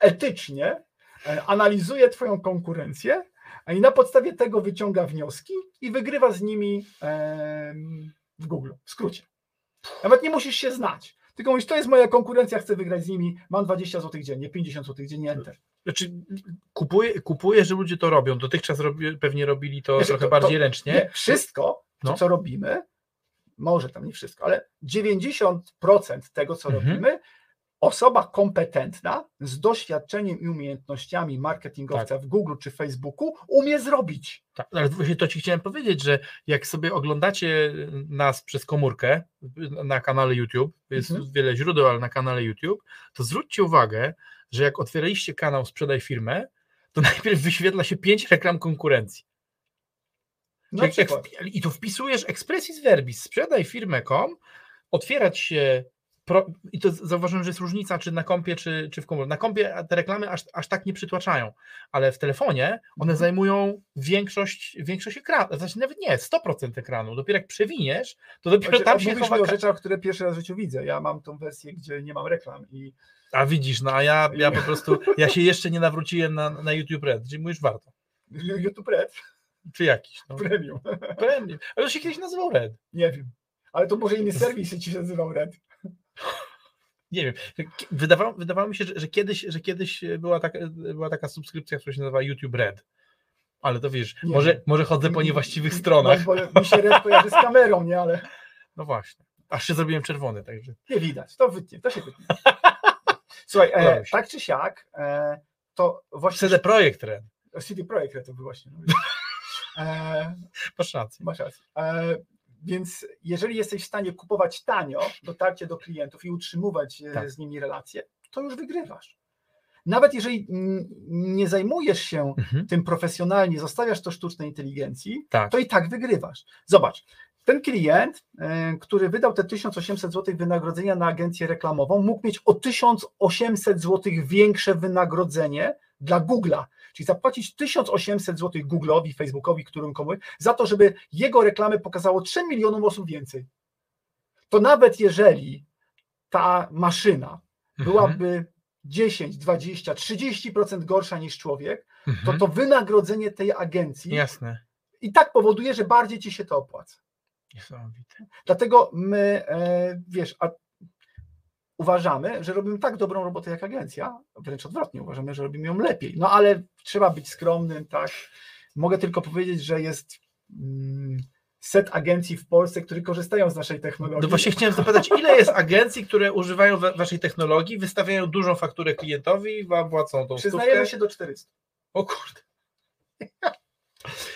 etycznie e, analizuje Twoją konkurencję i na podstawie tego wyciąga wnioski i wygrywa z nimi w Google, w skrócie. Nawet nie musisz się znać. Tylko mówisz, to jest moja konkurencja, chcę wygrać z nimi, mam 20 zł dziennie, 50 zł dziennie, enter. Znaczy, kupuję, kupuję, że ludzie to robią. Dotychczas robi, pewnie robili to Wiesz, trochę to- bardziej to- ręcznie. Nie, wszystko, to No. co robimy, może tam nie wszystko, ale 90% tego, co Mhm. robimy, osoba kompetentna z doświadczeniem i umiejętnościami marketingowca Tak. w Google czy Facebooku umie zrobić. Tak, ale właśnie to ci chciałem powiedzieć, że jak sobie oglądacie nas przez komórkę na kanale YouTube, jest Mhm. wiele źródeł, ale na kanale YouTube, to zwróćcie uwagę, że jak otwieraliście kanał Sprzedaj Firmę, to najpierw wyświetla się pięć reklam konkurencji. Na jak, I tu wpisujesz expressis verbis, sprzedaj firmę.com, otwierać się Pro, I to zauważyłem, że jest różnica, czy na kompie, czy, czy w komórce. Na kompie te reklamy aż, aż tak nie przytłaczają, ale w telefonie one mhm. zajmują większość, większość ekranu, znaczy nawet nie, 100% ekranu. Dopiero jak przewiniesz, to dopiero znaczy, tam się chowa... o rzeczach, które pierwszy raz w życiu widzę. Ja mam tą wersję, gdzie nie mam reklam i... A widzisz, no a ja, ja po prostu, ja się jeszcze nie nawróciłem na, na YouTube Red, czyli mówisz warto. YouTube Red? Czy jakiś? No. Premium. Premium. Ale to się kiedyś nazywał Red. Nie wiem. Ale to może inny serwis się nazywał Red. Nie wiem. Wydawało, wydawało mi się, że, że, kiedyś, że kiedyś była, taka, była taka subskrypcja, która się nazywa YouTube Red. Ale to wiesz, może, może chodzę po niewłaściwych stronach. No, bo mi się Red kojarzy z kamerą, nie? Ale... No właśnie. Aż się zrobiłem czerwony, także. Nie widać, to wytnie, to się wytnie. Słuchaj, e, tak czy siak, e, to właśnie. CD Projekt Red. CD Projekt Red to był właśnie. No, e, masz rację. Masz rację. E, więc jeżeli jesteś w stanie kupować tanio, dotarcie do klientów i utrzymywać e, tak. z nimi relacje, to już wygrywasz. Nawet jeżeli nie zajmujesz się mhm. tym profesjonalnie, zostawiasz to sztucznej inteligencji, tak. to i tak wygrywasz. Zobacz, ten klient, e, który wydał te 1800 zł wynagrodzenia na agencję reklamową, mógł mieć o 1800 zł większe wynagrodzenie dla Google'a, czyli zapłacić 1800 zł Google'owi, Facebookowi, którym komuś, za to, żeby jego reklamy pokazało 3 milionom osób więcej. To nawet jeżeli ta maszyna mhm. byłaby 10, 20, 30% gorsza niż człowiek, mhm. to to wynagrodzenie tej agencji Jasne. i tak powoduje, że bardziej ci się to opłaca. Niesamowite. Dlatego my, e, wiesz, a uważamy, że robimy tak dobrą robotę jak agencja, wręcz odwrotnie, uważamy, że robimy ją lepiej. No ale trzeba być skromnym, tak. Mogę tylko powiedzieć, że jest mm, set agencji w Polsce, które korzystają z naszej technologii. No właśnie chciałem zapytać, ile jest agencji, które używają waszej technologii, wystawiają dużą fakturę klientowi i wam płacą tą Przyznajemy stówkę? się do 400. O kurde.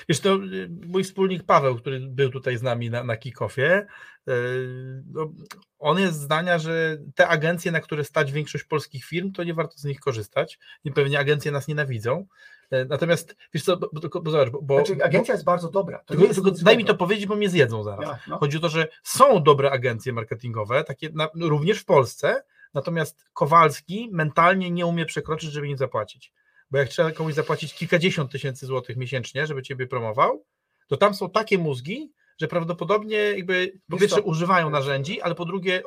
Wiesz, to y, mój wspólnik Paweł, który był tutaj z nami na, na kick-offie, y, no, on jest zdania, że te agencje, na które stać większość polskich firm, to nie warto z nich korzystać i pewnie agencje nas nienawidzą. Y, natomiast, wiesz co, bo, bo, bo zobacz, bo... Znaczy, agencja jest bardzo dobra. Tylko, tylko daj mi to powiedzieć, bo mnie zjedzą zaraz. Ja, no. Chodzi o to, że są dobre agencje marketingowe, takie na, również w Polsce, natomiast Kowalski mentalnie nie umie przekroczyć, żeby im zapłacić bo jak trzeba komuś zapłacić kilkadziesiąt tysięcy złotych miesięcznie, żeby ciebie promował, to tam są takie mózgi, że prawdopodobnie jakby po pierwsze używają narzędzi, ale po drugie,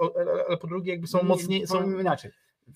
ale po drugie jakby są mocniej. Są... inaczej.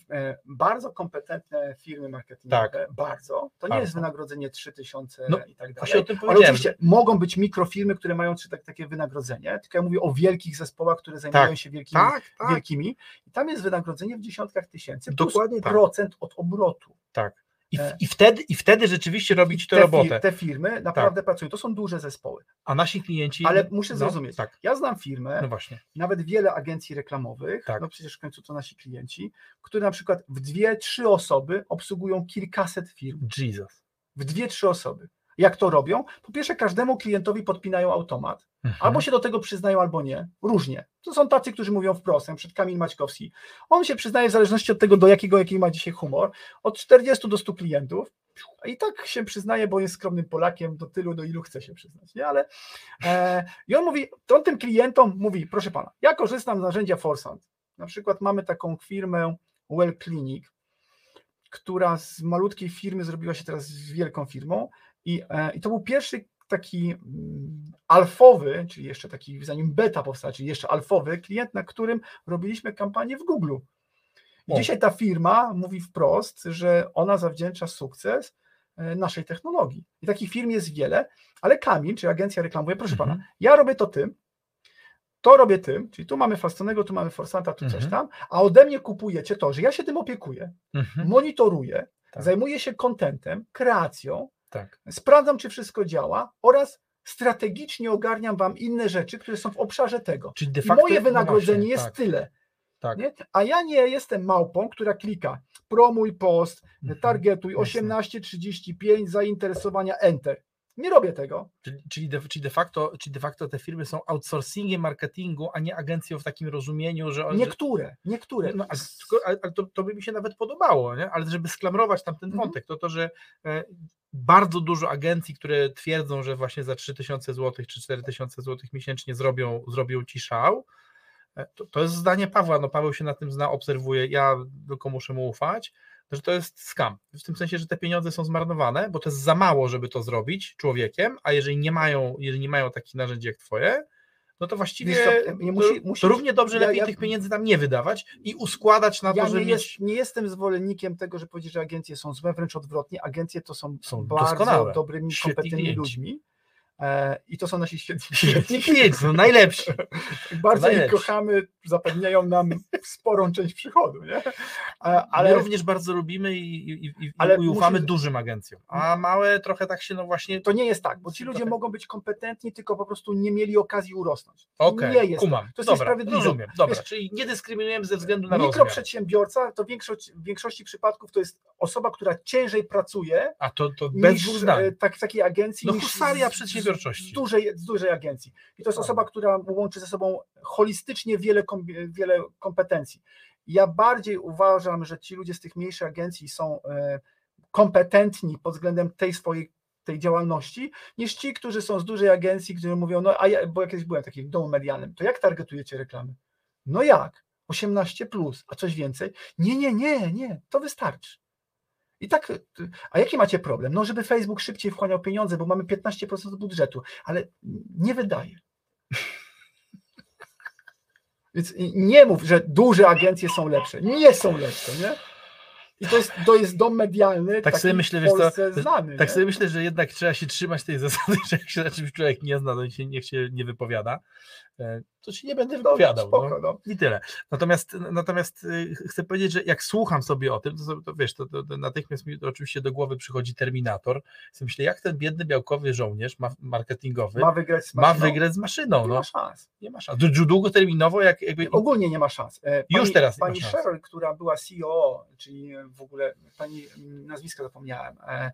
E, bardzo kompetentne firmy marketingowe, tak. bardzo, to nie bardzo. jest wynagrodzenie 3000 no, i tak dalej. ale oczywiście mogą być mikrofirmy, które mają tak, takie wynagrodzenie, tylko ja mówię o wielkich zespołach, które zajmują tak. się wielkimi, tak, tak. wielkimi i tam jest wynagrodzenie w dziesiątkach tysięcy Dokładnie plus procent od obrotu. Tak. I, w, i, wtedy, I wtedy rzeczywiście robić tę robotę. te firmy naprawdę tak. pracują. To są duże zespoły. A nasi klienci. Ale muszę no, zrozumieć. tak. Ja znam firmę, no właśnie. nawet wiele agencji reklamowych, tak. no przecież w końcu to nasi klienci, które na przykład w dwie, trzy osoby obsługują kilkaset firm. Jesus. W dwie, trzy osoby. Jak to robią? Po pierwsze, każdemu klientowi podpinają automat. Mhm. Albo się do tego przyznają, albo nie. Różnie. To są tacy, którzy mówią wprost, przed Kamil Maćkowski. On się przyznaje w zależności od tego, do jakiego, jaki ma dzisiaj humor, od 40 do 100 klientów. I tak się przyznaje, bo jest skromnym Polakiem, do tylu, do ilu chce się przyznać. Nie? Ale, e, I on mówi, on tym klientom mówi, proszę pana, ja korzystam z narzędzia Forsant. Na przykład mamy taką firmę Well Clinic, która z malutkiej firmy zrobiła się teraz wielką firmą i, e, I to był pierwszy taki mm, alfowy, czyli jeszcze taki, zanim beta powstała, czyli jeszcze alfowy klient, na którym robiliśmy kampanię w Google. I dzisiaj ta firma mówi wprost, że ona zawdzięcza sukces e, naszej technologii. I takich firm jest wiele, ale Kamil, czy agencja reklamuje, proszę mhm. pana, ja robię to tym, to robię tym, czyli tu mamy Fastonego, tu mamy Forsanta, tu mhm. coś tam, a ode mnie kupujecie to, że ja się tym opiekuję, mhm. monitoruję, tak. zajmuję się kontentem, kreacją, tak. Sprawdzam, czy wszystko działa oraz strategicznie ogarniam Wam inne rzeczy, które są w obszarze tego. Czyli de facto, moje wynagrodzenie no właśnie, jest tak. tyle. Tak. Nie? A ja nie jestem małpą, która klika promuj post, mhm. targetuj 18.35, zainteresowania, enter. Nie robię tego. Czyli, czyli, de, czyli, de facto, czyli de facto te firmy są outsourcingiem marketingu, a nie agencją w takim rozumieniu, że. Niektóre, niektóre. No, ale, ale to, to, by mi się nawet podobało, nie? ale żeby sklamrować tam ten mhm. wątek, to to, że e, bardzo dużo agencji, które twierdzą, że właśnie za 3000 zł czy 4000 zł miesięcznie zrobią, zrobią ci szał. E, to, to jest zdanie Pawła, no Paweł się na tym zna, obserwuje, ja tylko muszę mu ufać, że to jest skam. W tym sensie, że te pieniądze są zmarnowane, bo to jest za mało, żeby to zrobić człowiekiem, a jeżeli nie mają, jeżeli nie mają takich narzędzi jak twoje, no to właściwie co, nie musi- to, musi- to równie dobrze ja- lepiej ja- tych pieniędzy tam nie wydawać i uskładać na Ja to, że nie, mieć... jest, nie jestem zwolennikiem tego, że powiedzieć, że agencje są złe, wręcz odwrotnie. Agencje to są, Są bardzo doskonałe. dobrymi, klienci. ludźmi. E, I to są nasi świetni Świetni klienci, są najlepsi. Bardzo ich najlepsi. kochamy, zapewniają nam sporą część przychodu, nie? Ale Ale również bardzo lubimy i, i, i, i Ale ufamy musi- dużym agencjom, a małe trochę tak się no właśnie... to nie jest tak, bo ci ludzie Trochę- mogą być kompetentni, tylko po prostu nie mieli okazji urosnąć. Okej, nie jest. kumam, To jest dobra, rozumiem, dobra, Wiesz- czyli nie dyskryminujemy ze względu na rozmiar. Mikroprzedsiębiorca to większość, w większości przypadków to jest osoba, która ciężej pracuje A to, to bez niż e, tak, w takiej agencji. No niż husaria z- przedsiębiorczości. Z dużej, z dużej agencji. I to jest Prawda. osoba, która łączy ze sobą holistycznie wiele, wiele kompetencji. Ja bardziej uważam, że ci ludzie z tych mniejszych agencji są e, kompetentni pod względem tej swojej tej działalności, niż ci, którzy są z dużej agencji, którzy mówią, no a ja, bo ja kiedyś byłem taki w domu medialnym, to jak targetujecie reklamy? No jak? 18 plus, a coś więcej? Nie, nie, nie, nie, to wystarczy. I tak, a jaki macie problem? No, żeby Facebook szybciej wchłaniał pieniądze, bo mamy 15% budżetu, ale nie wydaje. Więc nie mów, że duże agencje są lepsze. Nie są lepsze, nie? I to jest, to jest dom medialny, Tak sobie myślę, w wiesz co, znany. Tak nie? sobie myślę, że jednak trzeba się trzymać tej zasady, że jak się na czymś człowiek nie zna, to się, niech się nie wypowiada. E, To się nie będę No, wypowiadał. spoko, no. no. I tyle. Natomiast, natomiast y, chcę powiedzieć, że jak słucham sobie o tym, to, to wiesz, to, to, to natychmiast mi oczywiście do głowy przychodzi Terminator. Sobie myślę, jak ten biedny białkowy żołnierz ma, marketingowy Ma ma, wygrać z maszyną. wygrać z maszyną. Nie No. ma szans. Nie ma szans. Długoterminowo, jak jakby. Ogólnie nie ma szans. E, Już teraz ma Pani szans. Cheryl, która była CEO, czyli w ogóle pani mm, nazwiska zapomniałem, e,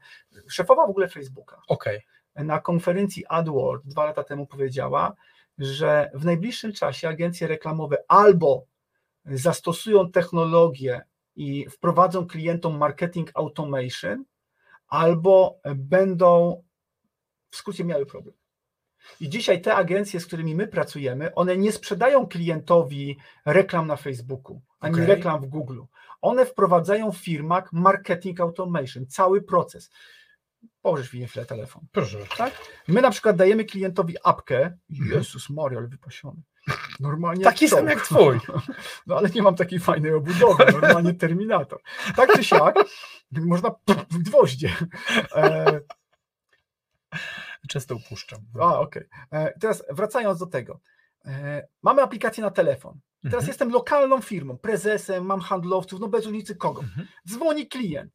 szefowa w ogóle Facebooka, Okej. na konferencji AdWords dwa lata temu powiedziała, że w najbliższym czasie agencje reklamowe albo zastosują technologię i wprowadzą klientom marketing automation, albo będą w skrócie miały problem. I dzisiaj te agencje, z którymi my pracujemy, one nie sprzedają klientowi reklam na Facebooku, ani Okej. reklam w Google. One wprowadzają w firmach marketing automation, cały proces. Położysz chwilę telefon. Proszę. Tak? My na przykład dajemy klientowi apkę. Jezus Mario, ale wypasiony. Normalnie Taki jak sam jak twój. No ale nie mam takiej fajnej obudowy, normalnie Terminator. Tak czy siak, można w gwoździe. E, Często upuszczam. a, okej. E, Teraz wracając do tego. E, Mamy aplikację na telefon. Teraz Mhm. jestem lokalną firmą, prezesem, mam handlowców, no bez różnicy kogo. Mhm. Dzwoni klient.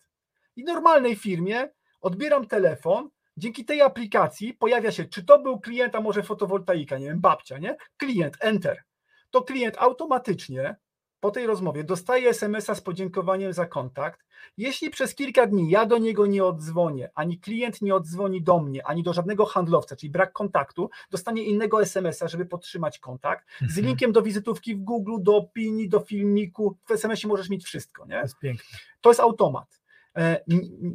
I w normalnej firmie odbieram telefon, dzięki tej aplikacji pojawia się, czy to był klient, a może fotowoltaika, nie wiem, babcia, nie? Klient, enter. To klient automatycznie po tej rozmowie dostaje SMS-a z podziękowaniem za kontakt. Jeśli przez kilka dni ja do niego nie odzwonię, ani klient nie odzwoni do mnie, ani do żadnego handlowca, czyli brak kontaktu, dostanie innego SMS-a, żeby podtrzymać kontakt, z Mhm. linkiem do wizytówki w Google, do opinii, do filmiku. W SMS-ie możesz mieć wszystko, nie? To jest piękne. To jest automat. E,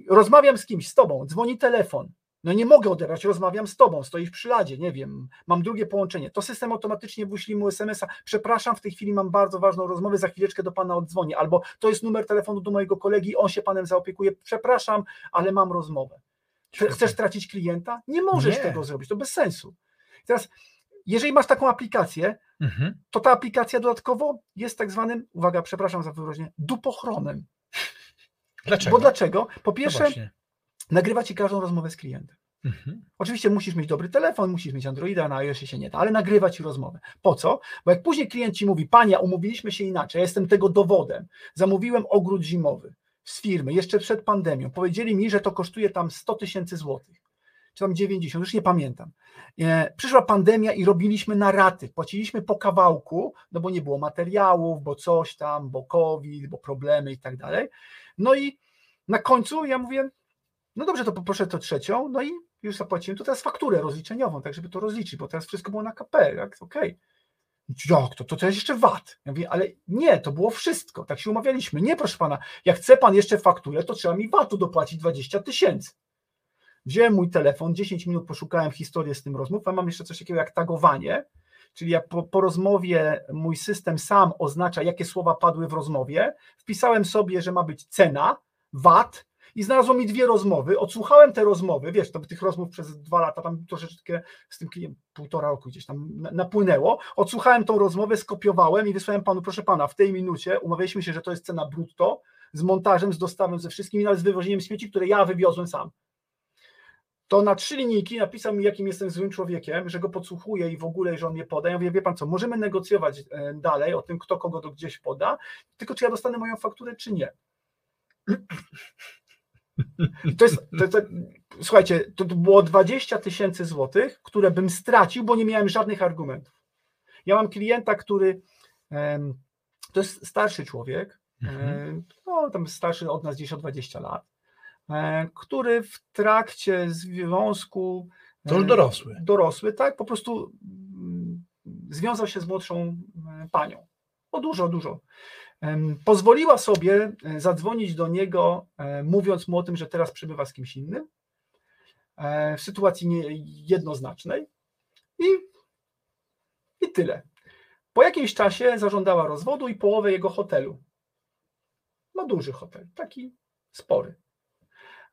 Rozmawiam z kimś, z tobą, dzwoni telefon. No nie mogę odebrać, rozmawiam z tobą, stoisz przy ladzie, nie wiem, mam drugie połączenie. To system automatycznie wyśli mu SMS-a. Przepraszam, w tej chwili mam bardzo ważną rozmowę, za chwileczkę do pana oddzwonię. Albo to jest numer telefonu do mojego kolegi, on się panem zaopiekuje. Przepraszam, ale mam rozmowę. Chce- Chcesz tracić klienta? Nie możesz Nie. tego zrobić, to bez sensu. Teraz, jeżeli masz taką aplikację, Mhm. to ta aplikacja dodatkowo jest tak zwanym, uwaga, przepraszam za wyrażenie, dupochronem. Dlaczego? Bo dlaczego? Po No pierwsze, właśnie. nagrywa ci każdą rozmowę z klientem. Mhm. Oczywiście musisz mieć dobry telefon, musisz mieć Androida, na iOSie się nie da, ale nagrywa ci rozmowę. Po co? Bo jak później klient ci mówi, panie, umówiliśmy się inaczej, ja jestem tego dowodem, zamówiłem ogród zimowy z firmy, jeszcze przed pandemią, powiedzieli mi, że to kosztuje tam 100 tysięcy złotych, czy tam 90, już nie pamiętam. E, Przyszła pandemia i robiliśmy na raty, płaciliśmy po kawałku, no bo nie było materiałów, bo coś tam, bo COVID, bo problemy i tak dalej. No i na końcu ja mówię, no dobrze, to poproszę to trzecią, no i już zapłaciłem, to teraz fakturę rozliczeniową, tak żeby to rozliczyć, bo teraz wszystko było na KP, tak, okej. Jak to? To jest jeszcze VAT. Ja mówię, ale nie, to było wszystko, tak się umawialiśmy. Nie, proszę pana, jak chce pan jeszcze fakturę, to trzeba mi VAT-u dopłacić 20 tysięcy. Wziąłem mój telefon, 10 minut poszukałem historię z tym rozmów, a mam jeszcze coś takiego jak tagowanie, czyli jak po, po, rozmowie mój system sam oznacza, jakie słowa padły w rozmowie. Wpisałem sobie, że ma być cena, VAT i znalazło mi dwie rozmowy. Odsłuchałem te rozmowy, wiesz, to tych rozmów przez dwa lata, tam troszeczkę z tym klientem, półtora roku gdzieś tam napłynęło. Odsłuchałem tą rozmowę, skopiowałem i wysłałem panu, proszę pana, w tej minucie umawialiśmy się, że to jest cena brutto, z montażem, z dostawą, ze wszystkim, nawet z wywożeniem śmieci, które ja wywiozłem sam to na trzy linijki napisał mi, jakim jestem złym człowiekiem, że go podsłuchuję i w ogóle, że on mnie poda. Ja mówię, wie pan co, możemy negocjować e, dalej o tym, kto kogo do gdzieś poda, tylko czy ja dostanę moją fakturę, czy nie. To jest, to, to, słuchajcie, to było 20 tysięcy złotych, które bym stracił, bo nie miałem żadnych argumentów. Ja mam klienta, który to jest starszy człowiek, mhm. no, tam starszy od nas gdzieś o 20 lat który w trakcie związku. To już e, dorosły. Dorosły, tak, po prostu mm, związał się z młodszą e, panią. O dużo, dużo. Pozwoliła sobie zadzwonić do niego, mówiąc mu o tym, że teraz przebywa z kimś innym, w sytuacji jednoznacznej i, i tyle. Po jakimś czasie zażądała rozwodu i połowę jego hotelu. Ma duży hotel, taki spory.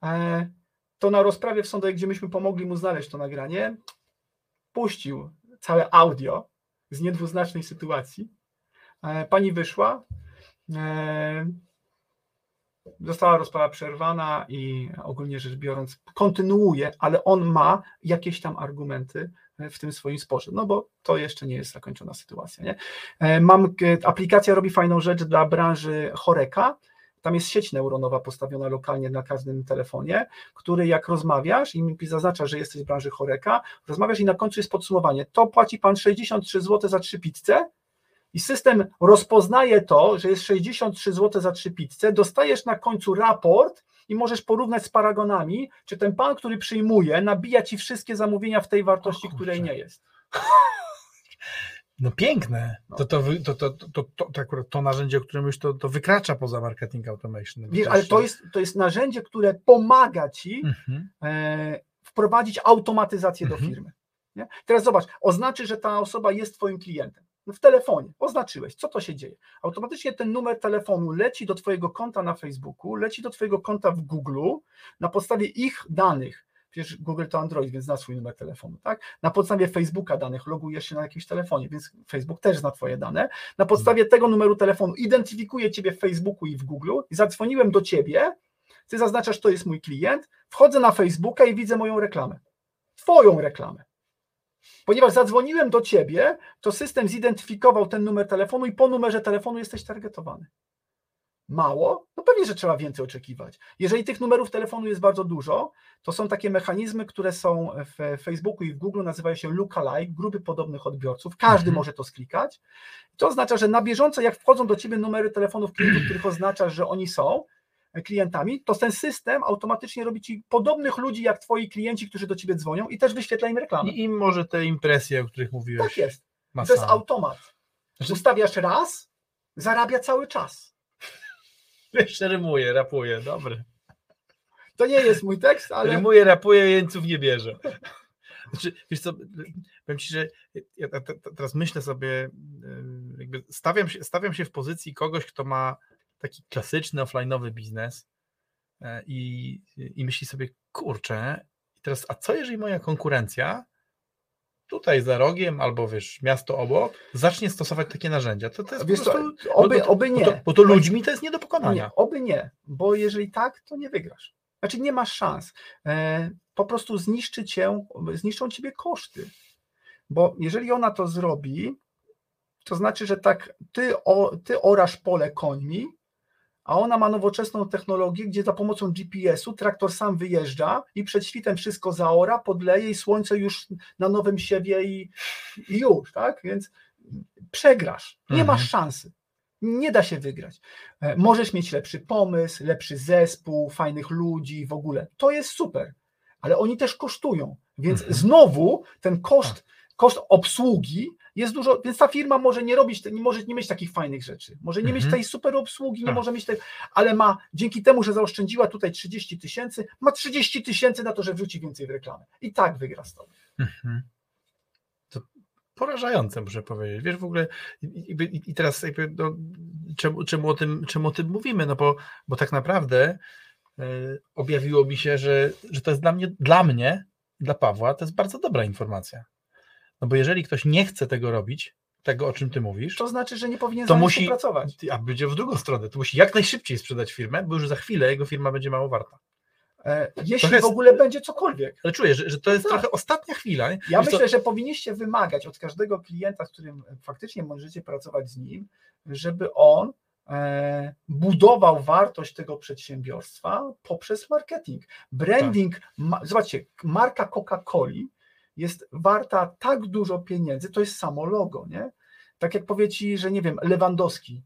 E, to na rozprawie w sądzie, gdzie myśmy pomogli mu znaleźć to nagranie, puścił całe audio z niedwuznacznej sytuacji. E, pani wyszła, e, została rozprawa przerwana i ogólnie rzecz biorąc kontynuuje, ale on ma jakieś tam argumenty w tym swoim sporze, no bo to jeszcze nie jest zakończona sytuacja. Nie? Mam, aplikacja robi fajną rzecz dla branży choreka, tam jest sieć neuronowa postawiona lokalnie na każdym telefonie, który jak rozmawiasz i zaznacza, że jesteś w branży choreka, rozmawiasz i na końcu jest podsumowanie. To płaci pan 63 zł za trzy pizze i system rozpoznaje to, że jest 63 zł za trzy pizze, dostajesz na końcu raport i możesz porównać z paragonami, czy ten pan, który przyjmuje, nabija ci wszystkie zamówienia w tej wartości, której nie jest. No piękne. No. To, to, to, to, to, to, to, akurat to narzędzie, o którym już to, to wykracza poza marketing automation. Wiesz, ale to jest, to jest narzędzie, które pomaga ci mhm. e, wprowadzić automatyzację mhm. do firmy. Nie? Teraz zobacz, oznaczy, że ta osoba jest twoim klientem. No w telefonie, oznaczyłeś, co to się dzieje? Automatycznie ten numer telefonu leci do twojego konta na Facebooku, leci do twojego konta w Google, na podstawie ich danych Przecież Google to Android, więc zna swój numer telefonu, tak? Na podstawie Facebooka danych logujesz się na jakimś telefonie, więc Facebook też zna Twoje dane. Na podstawie tego numeru telefonu identyfikuje Ciebie w Facebooku i w Google i zadzwoniłem do Ciebie, Ty zaznaczasz, to jest mój klient, wchodzę na Facebooka i widzę moją reklamę. Twoją reklamę. Ponieważ zadzwoniłem do Ciebie, to system zidentyfikował ten numer telefonu i po numerze telefonu jesteś targetowany. Mało? No pewnie, że trzeba więcej oczekiwać. Jeżeli tych numerów telefonu jest bardzo dużo, to są takie mechanizmy, które są w Facebooku i w Google, nazywają się lookalike, grupy podobnych odbiorców. Każdy mhm. może to sklikać. To oznacza, że na bieżąco, jak wchodzą do ciebie numery telefonów klientów, których oznaczasz, że oni są klientami, to ten system automatycznie robi ci podobnych ludzi jak twoi klienci, którzy do ciebie dzwonią i też wyświetla im reklamę. I im może te impresje, o których mówiłeś. Tak jest. To jest automat. Znaczy- Ustawiasz raz, zarabia cały czas. Jeszcze rymuje, rapuje, dobry. To nie jest mój tekst, ale... Rymuje, rapuje, jeńców nie bierze. Znaczy, wiesz co, powiem Ci, że ja teraz myślę sobie, jakby stawiam się, stawiam się w pozycji kogoś, kto ma taki klasyczny offline'owy biznes e, i, i myśli sobie, kurczę, teraz, a co jeżeli moja konkurencja tutaj za rogiem, albo wiesz, miasto obok, zacznie stosować takie narzędzia. To, to jest wiesz, prostu, oby, oby nie. Bo to, bo to, ludźmi to jest nie do pokonania. Nie, oby nie, bo jeżeli tak, to nie wygrasz. Znaczy nie masz szans. E, po prostu zniszczy cię, zniszczą ciebie koszty. Bo jeżeli ona to zrobi, to znaczy, że tak ty, o, ty orasz pole końmi, a ona ma nowoczesną technologię, gdzie za pomocą GPS-u traktor sam wyjeżdża i przed świtem wszystko zaora, podleje i słońce już na nowym siebie i, i już, tak? Więc przegrasz, nie mhm. masz szansy. Nie da się wygrać. E, możesz mieć lepszy pomysł, lepszy zespół, fajnych ludzi w ogóle. To jest super, ale oni też kosztują. Więc mhm. znowu ten koszt, koszt obsługi jest dużo, więc ta firma może nie robić, nie może nie mieć takich fajnych rzeczy, może nie mieć Mhm. tej super obsługi, nie Tak. może mieć tej, ale ma dzięki temu, że zaoszczędziła tutaj 30 tysięcy, ma 30 tysięcy na to, że wrzuci więcej w reklamę. I tak wygra z tobą. Mhm. To porażające, muszę powiedzieć. Wiesz, w ogóle i, i, i teraz jakby, no, czemu, czemu, o tym, czemu o tym mówimy? No bo, bo tak naprawdę e, objawiło mi się, że, że to jest dla mnie, dla mnie, dla Pawła, to jest bardzo dobra informacja. No bo jeżeli ktoś nie chce tego robić, tego o czym ty mówisz, To znaczy, że nie powinien To to musi- pracować. a będzie w drugą stronę, to musi jak najszybciej sprzedać firmę, bo już za chwilę jego firma będzie mało warta. E, Jeśli jest- w ogóle będzie cokolwiek. Ale czuję, że, że to jest Tak. trochę ostatnia chwila. nie? Ja Wiesz myślę, że powinniście wymagać od każdego klienta, z którym faktycznie możecie pracować z nim, żeby on e, budował wartość tego przedsiębiorstwa poprzez marketing. Branding, ma, zobaczcie, marka Coca-Coli jest warta tak dużo pieniędzy, to jest samo logo, nie? Tak jak powie ci, że nie wiem, Lewandowski,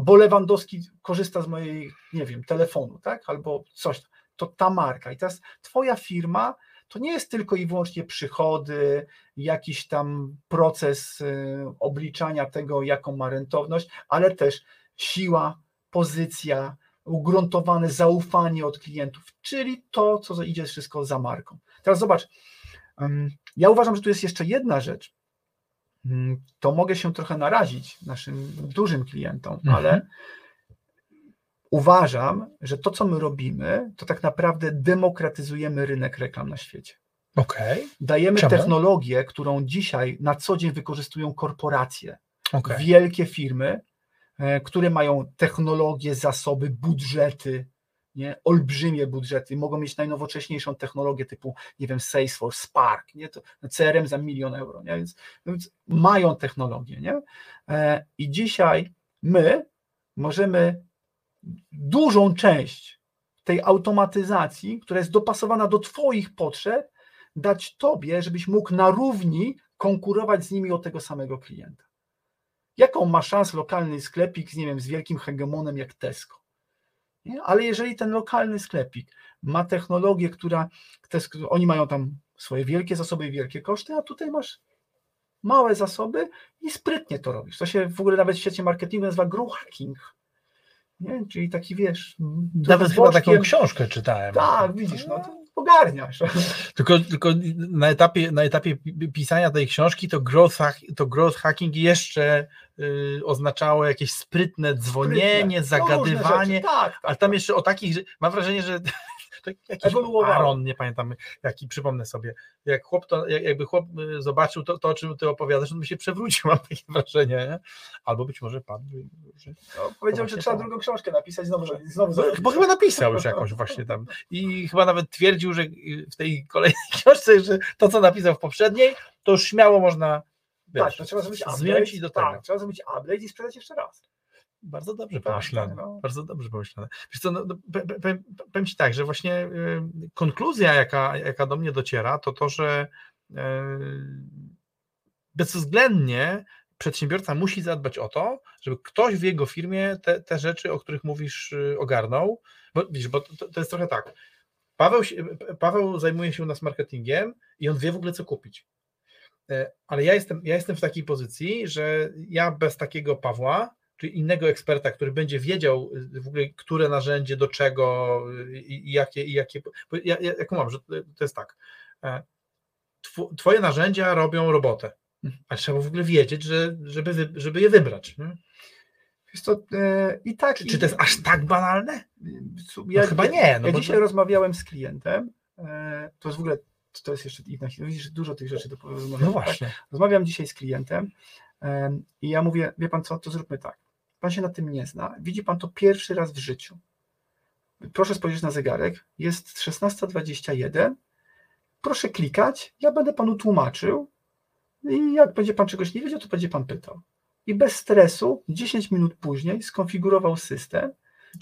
bo Lewandowski korzysta z mojej, nie wiem, telefonu, tak? Albo coś, to ta marka. I teraz twoja firma to nie jest tylko i wyłącznie przychody, jakiś tam proces y, obliczania tego, jaką ma rentowność, ale też siła, pozycja, ugruntowane zaufanie od klientów, czyli to, co idzie wszystko za marką. Teraz zobacz, ja uważam, że tu jest jeszcze jedna rzecz. Ym, To mogę się trochę narazić naszym dużym klientom, Mhm. ale uważam, że to, co my robimy, to tak naprawdę demokratyzujemy rynek reklam na świecie. Okej, Dajemy Czemu? technologię, którą dzisiaj na co dzień wykorzystują korporacje, okej. wielkie firmy, e, które mają technologie, zasoby, budżety, nie? olbrzymie budżety, mogą mieć najnowocześniejszą technologię typu, nie wiem, Salesforce, Spark, nie? To CRM za milion euro, nie? Więc, więc mają technologię. Nie? E, I dzisiaj my możemy dużą część tej automatyzacji, która jest dopasowana do Twoich potrzeb, dać Tobie, żebyś mógł na równi konkurować z nimi o tego samego klienta. Jaką ma szansę lokalny sklepik z, nie wiem, z wielkim hegemonem jak Tesco? Nie? Ale jeżeli ten lokalny sklepik ma technologię, która, Tesco, oni mają tam swoje wielkie zasoby i wielkie koszty, a tutaj masz małe zasoby i sprytnie to robisz. To się w ogóle nawet w świecie marketingu nazywa grow hacking. Nie? Czyli taki, wiesz... Nawet chyba taką boczkiem- książkę czytałem. Tak, widzisz, no to ogarniasz. Tylko, tylko na, etapie, na etapie pi- pisania tej książki to growth, to growth hacking jeszcze y, oznaczało jakieś sprytne dzwonienie, Sprytne. No, zagadywanie. Tak, tak, ale tam jeszcze o takich, mam wrażenie, że to jakiś. Aaron, nie pamiętam jaki, przypomnę sobie, jak chłop to, jak- jakby chłop y, zobaczył to, to o czym ty opowiadasz, on by się przewrócił, mam takie wrażenie, nie? albo być może padł. Że... No, powiedział, że trzeba tak. drugą książkę napisać, znowu, znowu No, zrobić. bo chyba napisał już jakąś właśnie tam i chyba nawet twierdził, że w tej kolejnej książce, że to co napisał w poprzedniej, to już śmiało można Tak, wiesz, to trzeba zrobić update. zmienić i do tego. Tak, trzeba zrobić update i sprzedać jeszcze raz. Bardzo dobrze pomyślane. tak, no. Bardzo dobrze pomyślane. Wiesz co, no, no, pe- powiem Ci tak, że właśnie y, konkluzja, jaka, jaka do mnie dociera, to to, że y, bezwzględnie przedsiębiorca musi zadbać o to, żeby ktoś w jego firmie te, te rzeczy, o których mówisz, y, ogarnął. Bo, widzisz, bo to, to jest trochę tak. Paweł, Paweł zajmuje się u nas marketingiem i on wie w ogóle, co kupić. E, Ale ja jestem, ja jestem w takiej pozycji, że ja bez takiego Pawła, czyli innego eksperta, który będzie wiedział y, w ogóle, które narzędzie do czego i, jakie, i jakie. Bo ja, ja, jak mam, że to to jest tak. e, Tw- Twoje narzędzia robią robotę, ale trzeba w ogóle wiedzieć, że, żeby, żeby je wybrać. Nie? Wiesz co, e, I tak. Czy, i, czy to jest aż tak banalne? ja, chyba nie, no ja dzisiaj rozmawiałem z klientem. e, To jest w ogóle. To jest jeszcze inna historia. Widzisz, dużo tych rzeczy do porozmawiania. No tak? właśnie. Rozmawiam dzisiaj z klientem em, i ja mówię, wie pan co, to zróbmy tak. Pan się na tym nie zna, widzi pan to pierwszy raz w życiu. Proszę spojrzeć na zegarek, jest 16.21, proszę klikać, ja będę panu tłumaczył. I jak będzie pan czegoś nie wiedział, to będzie pan pytał. I bez stresu 10 minut później skonfigurował system,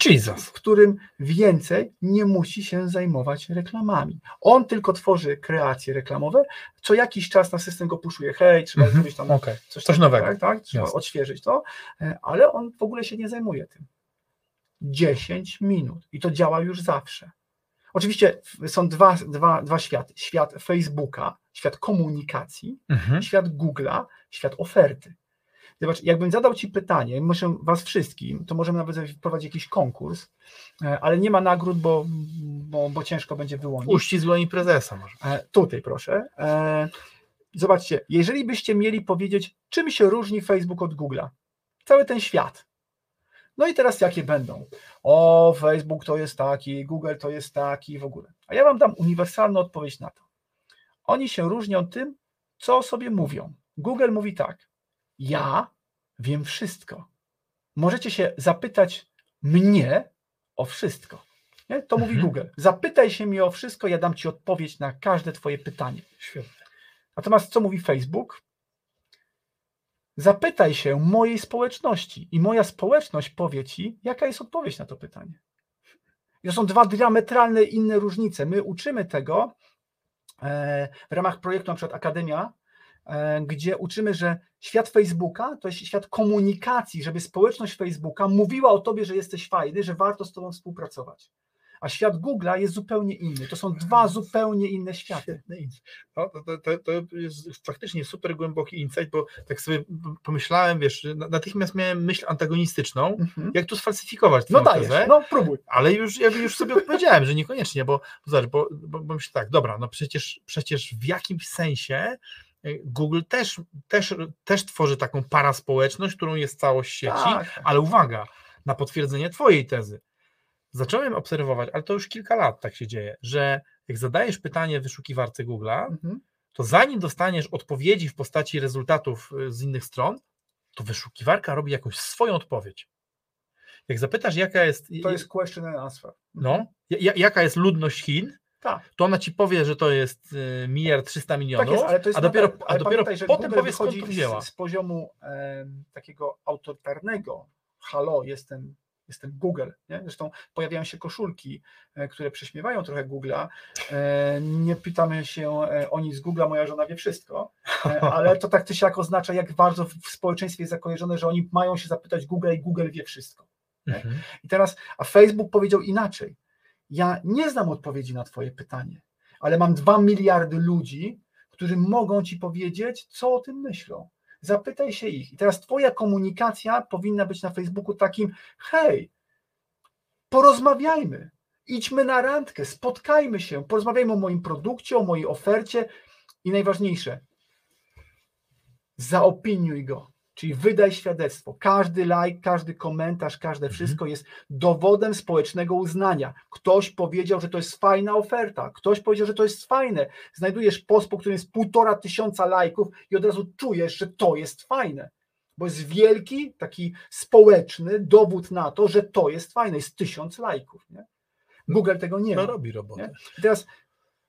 Jesus. w którym więcej nie musi się zajmować reklamami. On tylko tworzy kreacje reklamowe, co jakiś czas na system go puszuje, hej, trzeba Mhm, zrobić tam Okej. coś, coś tam, nowego. Tak, tak, trzeba Jasne. odświeżyć to, e, ale on w ogóle się nie zajmuje tym. 10 minut i to działa już zawsze. Oczywiście są dwa, dwa, dwa światy. Świat Facebooka, świat komunikacji, Mhm. świat Google'a, świat oferty. Zobacz, jakbym zadał Ci pytanie, muszę Was wszystkim, to możemy nawet wprowadzić jakiś konkurs, e, ale nie ma nagród, bo, bo, bo ciężko będzie wyłonić. Uścisk dłoni prezesa może. E, Tutaj proszę. E, Zobaczcie, jeżeli byście mieli powiedzieć, czym się różni Facebook od Google'a, cały ten świat. No i teraz jakie będą? O, Facebook to jest taki, Google to jest taki w ogóle. A ja wam dam uniwersalną odpowiedź na to. Oni się różnią tym, co o sobie mówią. Google mówi tak: Ja wiem wszystko. Możecie się zapytać mnie o wszystko. Nie? To mówi Mhm. Google. Zapytaj się mnie o wszystko, ja dam ci odpowiedź na każde twoje pytanie. Świetnie. Natomiast co mówi Facebook? Zapytaj się mojej społeczności i moja społeczność powie ci, jaka jest odpowiedź na to pytanie. I to są dwa diametralne inne różnice. My uczymy tego e, w ramach projektu na przykład Akademia, e, gdzie uczymy, że świat Facebooka to jest świat komunikacji, żeby społeczność Facebooka mówiła o tobie, że jesteś fajny, że warto z tobą współpracować. A świat Google'a jest zupełnie inny. To są dwa zupełnie inne światy. No, to, to, to, jest faktycznie super głęboki insight, bo tak sobie pomyślałem, wiesz, na- natychmiast miałem myśl antagonistyczną, Mhm. jak tu sfalsyfikować No twoją dajesz, tezę, no próbuj. ale już, ja już sobie odpowiedziałem, że niekoniecznie, bo, bo, zobacz, bo, bo, bo myślę tak, dobra, no przecież, przecież w jakimś sensie Google też, też, też tworzy taką paraspołeczność, którą jest całość sieci, Tak. ale uwaga, na potwierdzenie twojej tezy. Zacząłem obserwować, ale to już kilka lat tak się dzieje, że jak zadajesz pytanie w wyszukiwarce Google'a, Mhm. to zanim dostaniesz odpowiedzi w postaci rezultatów y, z innych stron, to wyszukiwarka robi jakąś swoją odpowiedź. Jak zapytasz, jaka jest, To jest question and answer. no, ja- jaka jest ludność Chin, Tak. to ona ci powie, że to jest y, miliard 300 milionów, Tak jest, ale to jest a dopiero, nadal- a dopiero pamiętaj, potem powie, skąd to wzięła. z, z poziomu em, takiego autorytarnego. Halo, jestem, jestem Google. Nie? Zresztą pojawiają się koszulki, e, które prześmiewają trochę Google'a. E, nie pytamy się e, o nic z Google'a, moja żona wie wszystko, e, ale to tak czy siak oznacza, jak bardzo w, w społeczeństwie jest zakojarzone, że oni mają się zapytać Google i Google wie wszystko. Mhm. I teraz, a Facebook powiedział inaczej. Ja nie znam odpowiedzi na Twoje pytanie, ale mam dwa miliardy ludzi, którzy mogą Ci powiedzieć, co o tym myślą. Zapytaj się ich. I teraz Twoja komunikacja powinna być na Facebooku takim: hej, porozmawiajmy, idźmy na randkę, spotkajmy się, porozmawiajmy o moim produkcie, o mojej ofercie i najważniejsze, zaopiniuj go. Czyli wydaj świadectwo. Każdy like, każdy komentarz, każde Mhm. wszystko jest dowodem społecznego uznania. Ktoś powiedział, że to jest fajna oferta, ktoś powiedział, że to jest fajne. Znajdujesz post, po którym jest półtora tysiąca lajków i od razu czujesz, że to jest fajne. Bo jest wielki, taki społeczny dowód na to, że to jest fajne. Jest tysiąc lajków. Nie? Google tego nie ma. robi robotę. Nie? I teraz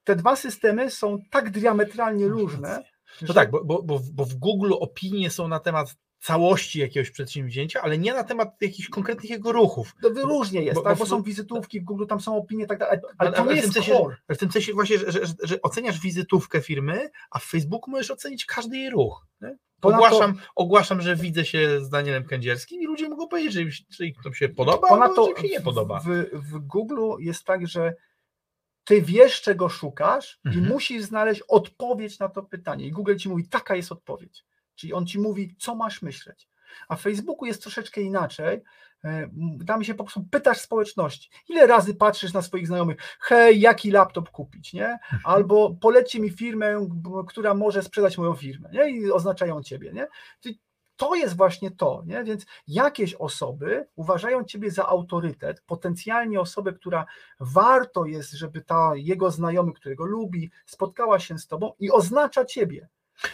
te dwa systemy są tak diametralnie różne. No tak, bo, bo, bo, w- Google opinie są na temat całości jakiegoś przedsięwzięcia, ale nie na temat jakichś konkretnych jego ruchów. To różnie jest, bo- tak? bo są wizytówki w Google, tam są opinie tak dalej, ale, to nie jest sensie, core. W tym sensie właśnie, że, że, że, oceniasz wizytówkę firmy, a w Facebooku możesz ocenić każdy jej ruch. Nie? Ogłaszam, ogłaszam, że widzę się z Danielem Kędzierskim i ludzie mogą powiedzieć, że im, się- że im to się podoba, albo że im się nie podoba. W, w Google jest tak, że ty wiesz, czego szukasz Mhm. i musisz znaleźć odpowiedź na to pytanie. I Google ci mówi, taka jest odpowiedź. Czyli on ci mówi, co masz myśleć. A w Facebooku jest troszeczkę inaczej. E, Tam się po prostu pytasz społeczności. Ile razy patrzysz na swoich znajomych, hej, jaki laptop kupić, nie? Mhm. Albo polećcie mi firmę, która może sprzedać moją firmę, nie? I oznaczają ciebie, nie? Czyli to jest właśnie to, nie? Więc jakieś osoby uważają ciebie za autorytet, potencjalnie osobę, która warto jest, żeby ta jego znajomy, którego lubi, spotkała się z tobą i oznacza ciebie.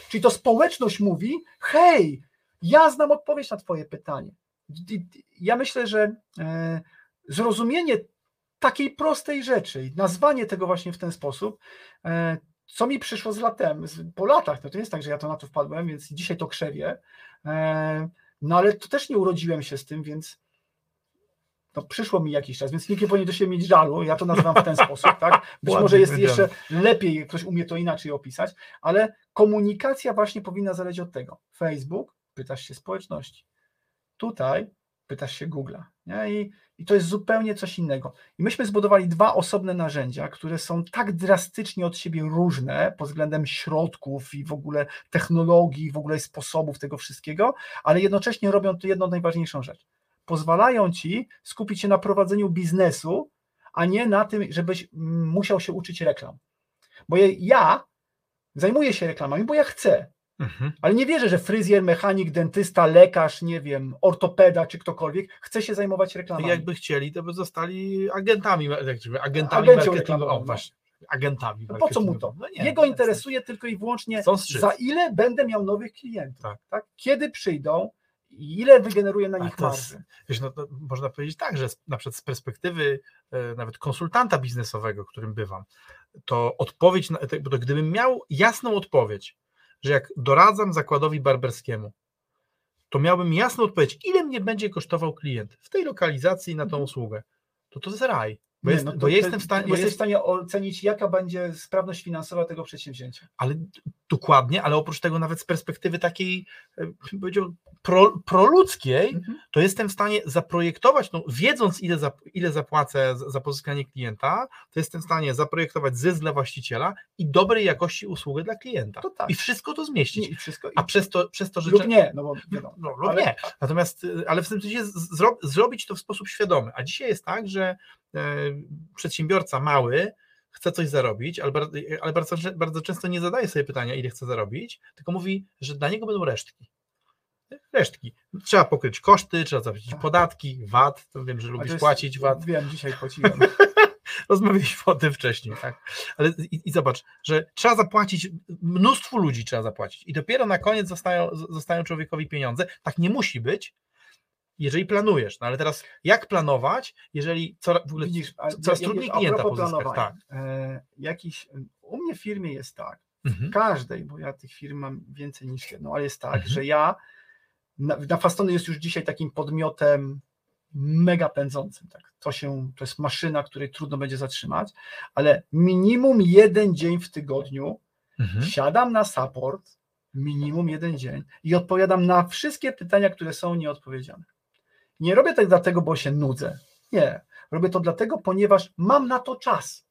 Czyli to społeczność mówi: hej, ja znam odpowiedź na twoje pytanie. Ja myślę, że e, zrozumienie takiej prostej rzeczy nazwanie tego właśnie w ten sposób, e, co mi przyszło z latem, po latach, no to jest tak, że ja to na to wpadłem, więc dzisiaj to krzewię, no ale to też nie urodziłem się z tym, więc no, przyszło mi jakiś czas, więc nikt nie powinien do siebie mieć żalu, ja to nazywam w ten sposób, tak? Być może jest jeszcze lepiej, jak ktoś umie to inaczej opisać, ale komunikacja właśnie powinna zależeć od tego. Facebook, pytasz się społeczności. Tutaj pytasz się Google'a. Nie? I, I to jest zupełnie coś innego. I myśmy zbudowali dwa osobne narzędzia, które są tak drastycznie od siebie różne pod względem środków i w ogóle technologii, w ogóle sposobów tego wszystkiego, ale jednocześnie robią tu jedną najważniejszą rzecz. Pozwalają ci skupić się na prowadzeniu biznesu, a nie na tym, żebyś mm, musiał się uczyć reklam. Bo ja zajmuję się reklamami, bo ja chcę. Mhm. Ale nie wierzę, że fryzjer, mechanik, dentysta, lekarz, nie wiem, ortopeda czy ktokolwiek chce się zajmować reklamami. Jakby chcieli, to by zostali agentami, agentami marketingowymi. No. właśnie. Agentami. No po co mu to? No nie, Jego interesuje tylko i wyłącznie, za ile będę miał nowych klientów. Tak. tak? Kiedy przyjdą, ile wygeneruje na nich marży. Wiesz, no, można powiedzieć tak, że na przykład z perspektywy e, nawet konsultanta biznesowego, którym bywam, to odpowiedź, na, to gdybym miał jasną odpowiedź, że jak doradzam zakładowi barberskiemu, to miałbym jasną odpowiedź, ile mnie będzie kosztował klient w tej lokalizacji na tą mhm. usługę, to to jest raj. Bo, jest, no bo ja jestem w stanie. Jesteś jest... w stanie ocenić, jaka będzie sprawność finansowa tego przedsięwzięcia. Ale dokładnie, ale oprócz tego, nawet z perspektywy takiej, e, powiedział, pro, proludzkiej, mhm. to jestem w stanie zaprojektować, no, wiedząc, ile, za, ile zapłacę za, za pozyskanie klienta, to jestem w stanie zaprojektować zysk dla właściciela i dobrej jakości usługę dla klienta. To tak. I wszystko to zmieścić. I wszystko, A przez to, przez to że. Lub nie, no bo no, no, lub ale... nie. Natomiast, e, ale w tym sensie zro, zrobić to w sposób świadomy. A dzisiaj jest tak, że przedsiębiorca mały chce coś zarobić, ale, bardzo, ale bardzo, bardzo często nie zadaje sobie pytania, ile chce zarobić, tylko mówi, że dla niego będą resztki. Resztki. Trzeba pokryć koszty, trzeba zapłacić tak. podatki, VAT, to wiem, że lubisz jest, płacić VAT. Wiem, dzisiaj płaciłem. Rozmawialiśmy o tym wcześniej, tak? Ale i, i, zobacz, że trzeba zapłacić, mnóstwo ludzi trzeba zapłacić i dopiero na koniec zostają, zostają człowiekowi pieniądze. Tak nie musi być, jeżeli planujesz, no ale teraz jak planować, jeżeli coraz, w ogóle Widzisz, coraz ja, trudniej klienta pozyskać? Tak. E, jakiś, u mnie w firmie jest tak, mhm. w każdej, bo ja tych firm mam więcej niż jedną, ale jest tak, mhm. że ja, na, na Fastony jest już dzisiaj takim podmiotem mega pędzącym. Tak. To, się, to jest maszyna, której trudno będzie zatrzymać, ale minimum jeden dzień w tygodniu mhm. siadam na support, minimum jeden dzień i odpowiadam na wszystkie pytania, które są nieodpowiedziane. Nie robię tak dlatego, bo się nudzę. Nie. Robię to dlatego, ponieważ mam na to czas.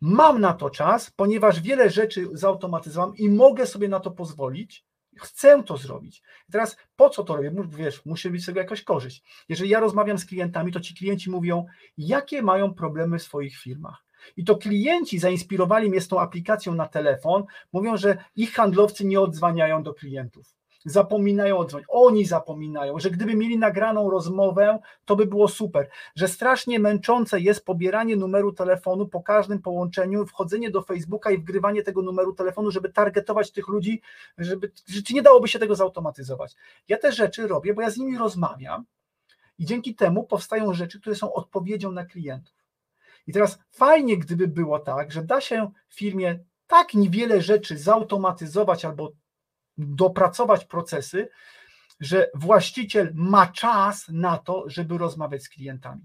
Mam na to czas, ponieważ wiele rzeczy zautomatyzowałem i mogę sobie na to pozwolić. Chcę to zrobić. Teraz po co to robię? Wiesz, muszę mieć z tego jakaś korzyść. Jeżeli ja rozmawiam z klientami, to ci klienci mówią, jakie mają problemy w swoich firmach. I to klienci zainspirowali mnie z tą aplikacją na telefon, mówią, że ich handlowcy nie odzwaniają do klientów zapominają odzwonić, oni zapominają, że gdyby mieli nagraną rozmowę, to by było super, że strasznie męczące jest pobieranie numeru telefonu po każdym połączeniu, wchodzenie do Facebooka i wgrywanie tego numeru telefonu, żeby targetować tych ludzi, żeby, czy nie dałoby się tego zautomatyzować. Ja te rzeczy robię, bo ja z nimi rozmawiam i dzięki temu powstają rzeczy, które są odpowiedzią na klientów. I teraz fajnie, gdyby było tak, że da się firmie tak niewiele rzeczy zautomatyzować albo dopracować procesy, że właściciel ma czas na to, żeby rozmawiać z klientami.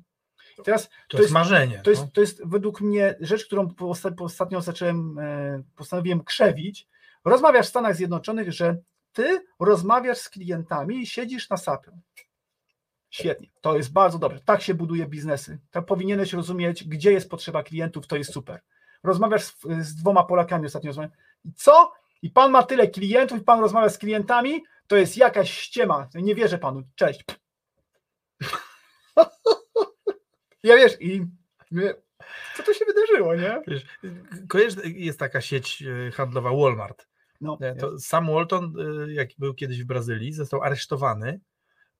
Teraz, to, to jest, marzenie. To jest, no. to jest według mnie rzecz, którą ostatnio zacząłem, e, postanowiłem krzewić. Rozmawiasz w Stanach Zjednoczonych, że ty rozmawiasz z klientami i siedzisz na sapie. Świetnie, to jest bardzo dobre. Tak się buduje biznesy. Tak powinieneś rozumieć, gdzie jest potrzeba klientów, to jest super. Rozmawiasz z, z dwoma Polakami ostatnio. Rozmawiam. Co? I pan ma tyle klientów i pan rozmawia z klientami, to jest jakaś ściema. Nie wierzę panu. Cześć. Ja wiesz, i co to się wydarzyło, nie? Wiesz, kojarz, jest taka sieć e, handlowa Walmart. No, e, to Sam Walton, e, jak był kiedyś w Brazylii, został aresztowany,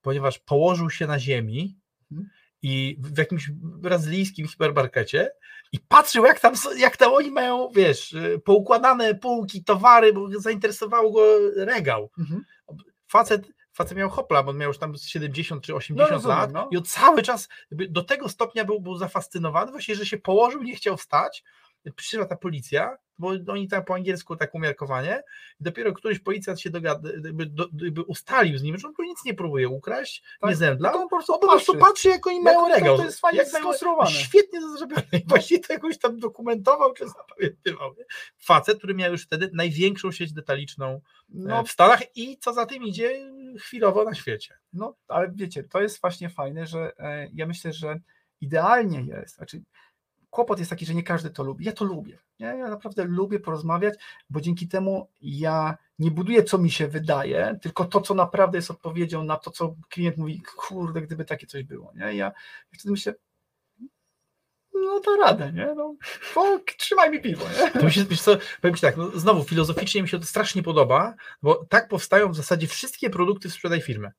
ponieważ położył się na ziemi hmm i w jakimś brazylijskim hipermarkecie i patrzył, jak tam, jak tam oni mają, wiesz, poukładane półki, towary, bo zainteresowało go regał. Mhm. Facet, facet miał hopla, bo on miał już tam 70 czy 80 no, rozumiem, lat no. i on cały czas do tego stopnia był, był zafascynowany, właśnie, że się położył, nie chciał wstać, przyszła ta policja, bo oni tam po angielsku tak umiarkowanie dopiero któryś policjant się dogada, by, do, by ustalił z nim, że on nic nie próbuje ukraść, tak, nie zemdla, on po prostu, po prostu patrzy, jak oni mają regał. To jest fajnie skonstruowane. Świetnie zrobione. I właśnie to jakoś tam dokumentował, czy zapamiętywał. Nie? Facet, który miał już wtedy największą sieć detaliczną e, no. w Stanach i co za tym idzie, chwilowo na świecie. No, ale wiecie, to jest właśnie fajne, że e, ja myślę, że idealnie jest, znaczy kłopot jest taki, że nie każdy to lubi. Ja to lubię. Nie? Ja naprawdę lubię porozmawiać, bo dzięki temu ja nie buduję, co mi się wydaje, tylko to, co naprawdę jest odpowiedzią na to, co klient mówi, kurde, gdyby takie coś było. Nie? Ja, ja wtedy myślę, no to radę, nie? No, trzymaj mi piwo, nie? To co, powiem Ci tak, no, znowu filozoficznie mi się to strasznie podoba, bo tak powstają w zasadzie wszystkie produkty w sprzedaj firmy.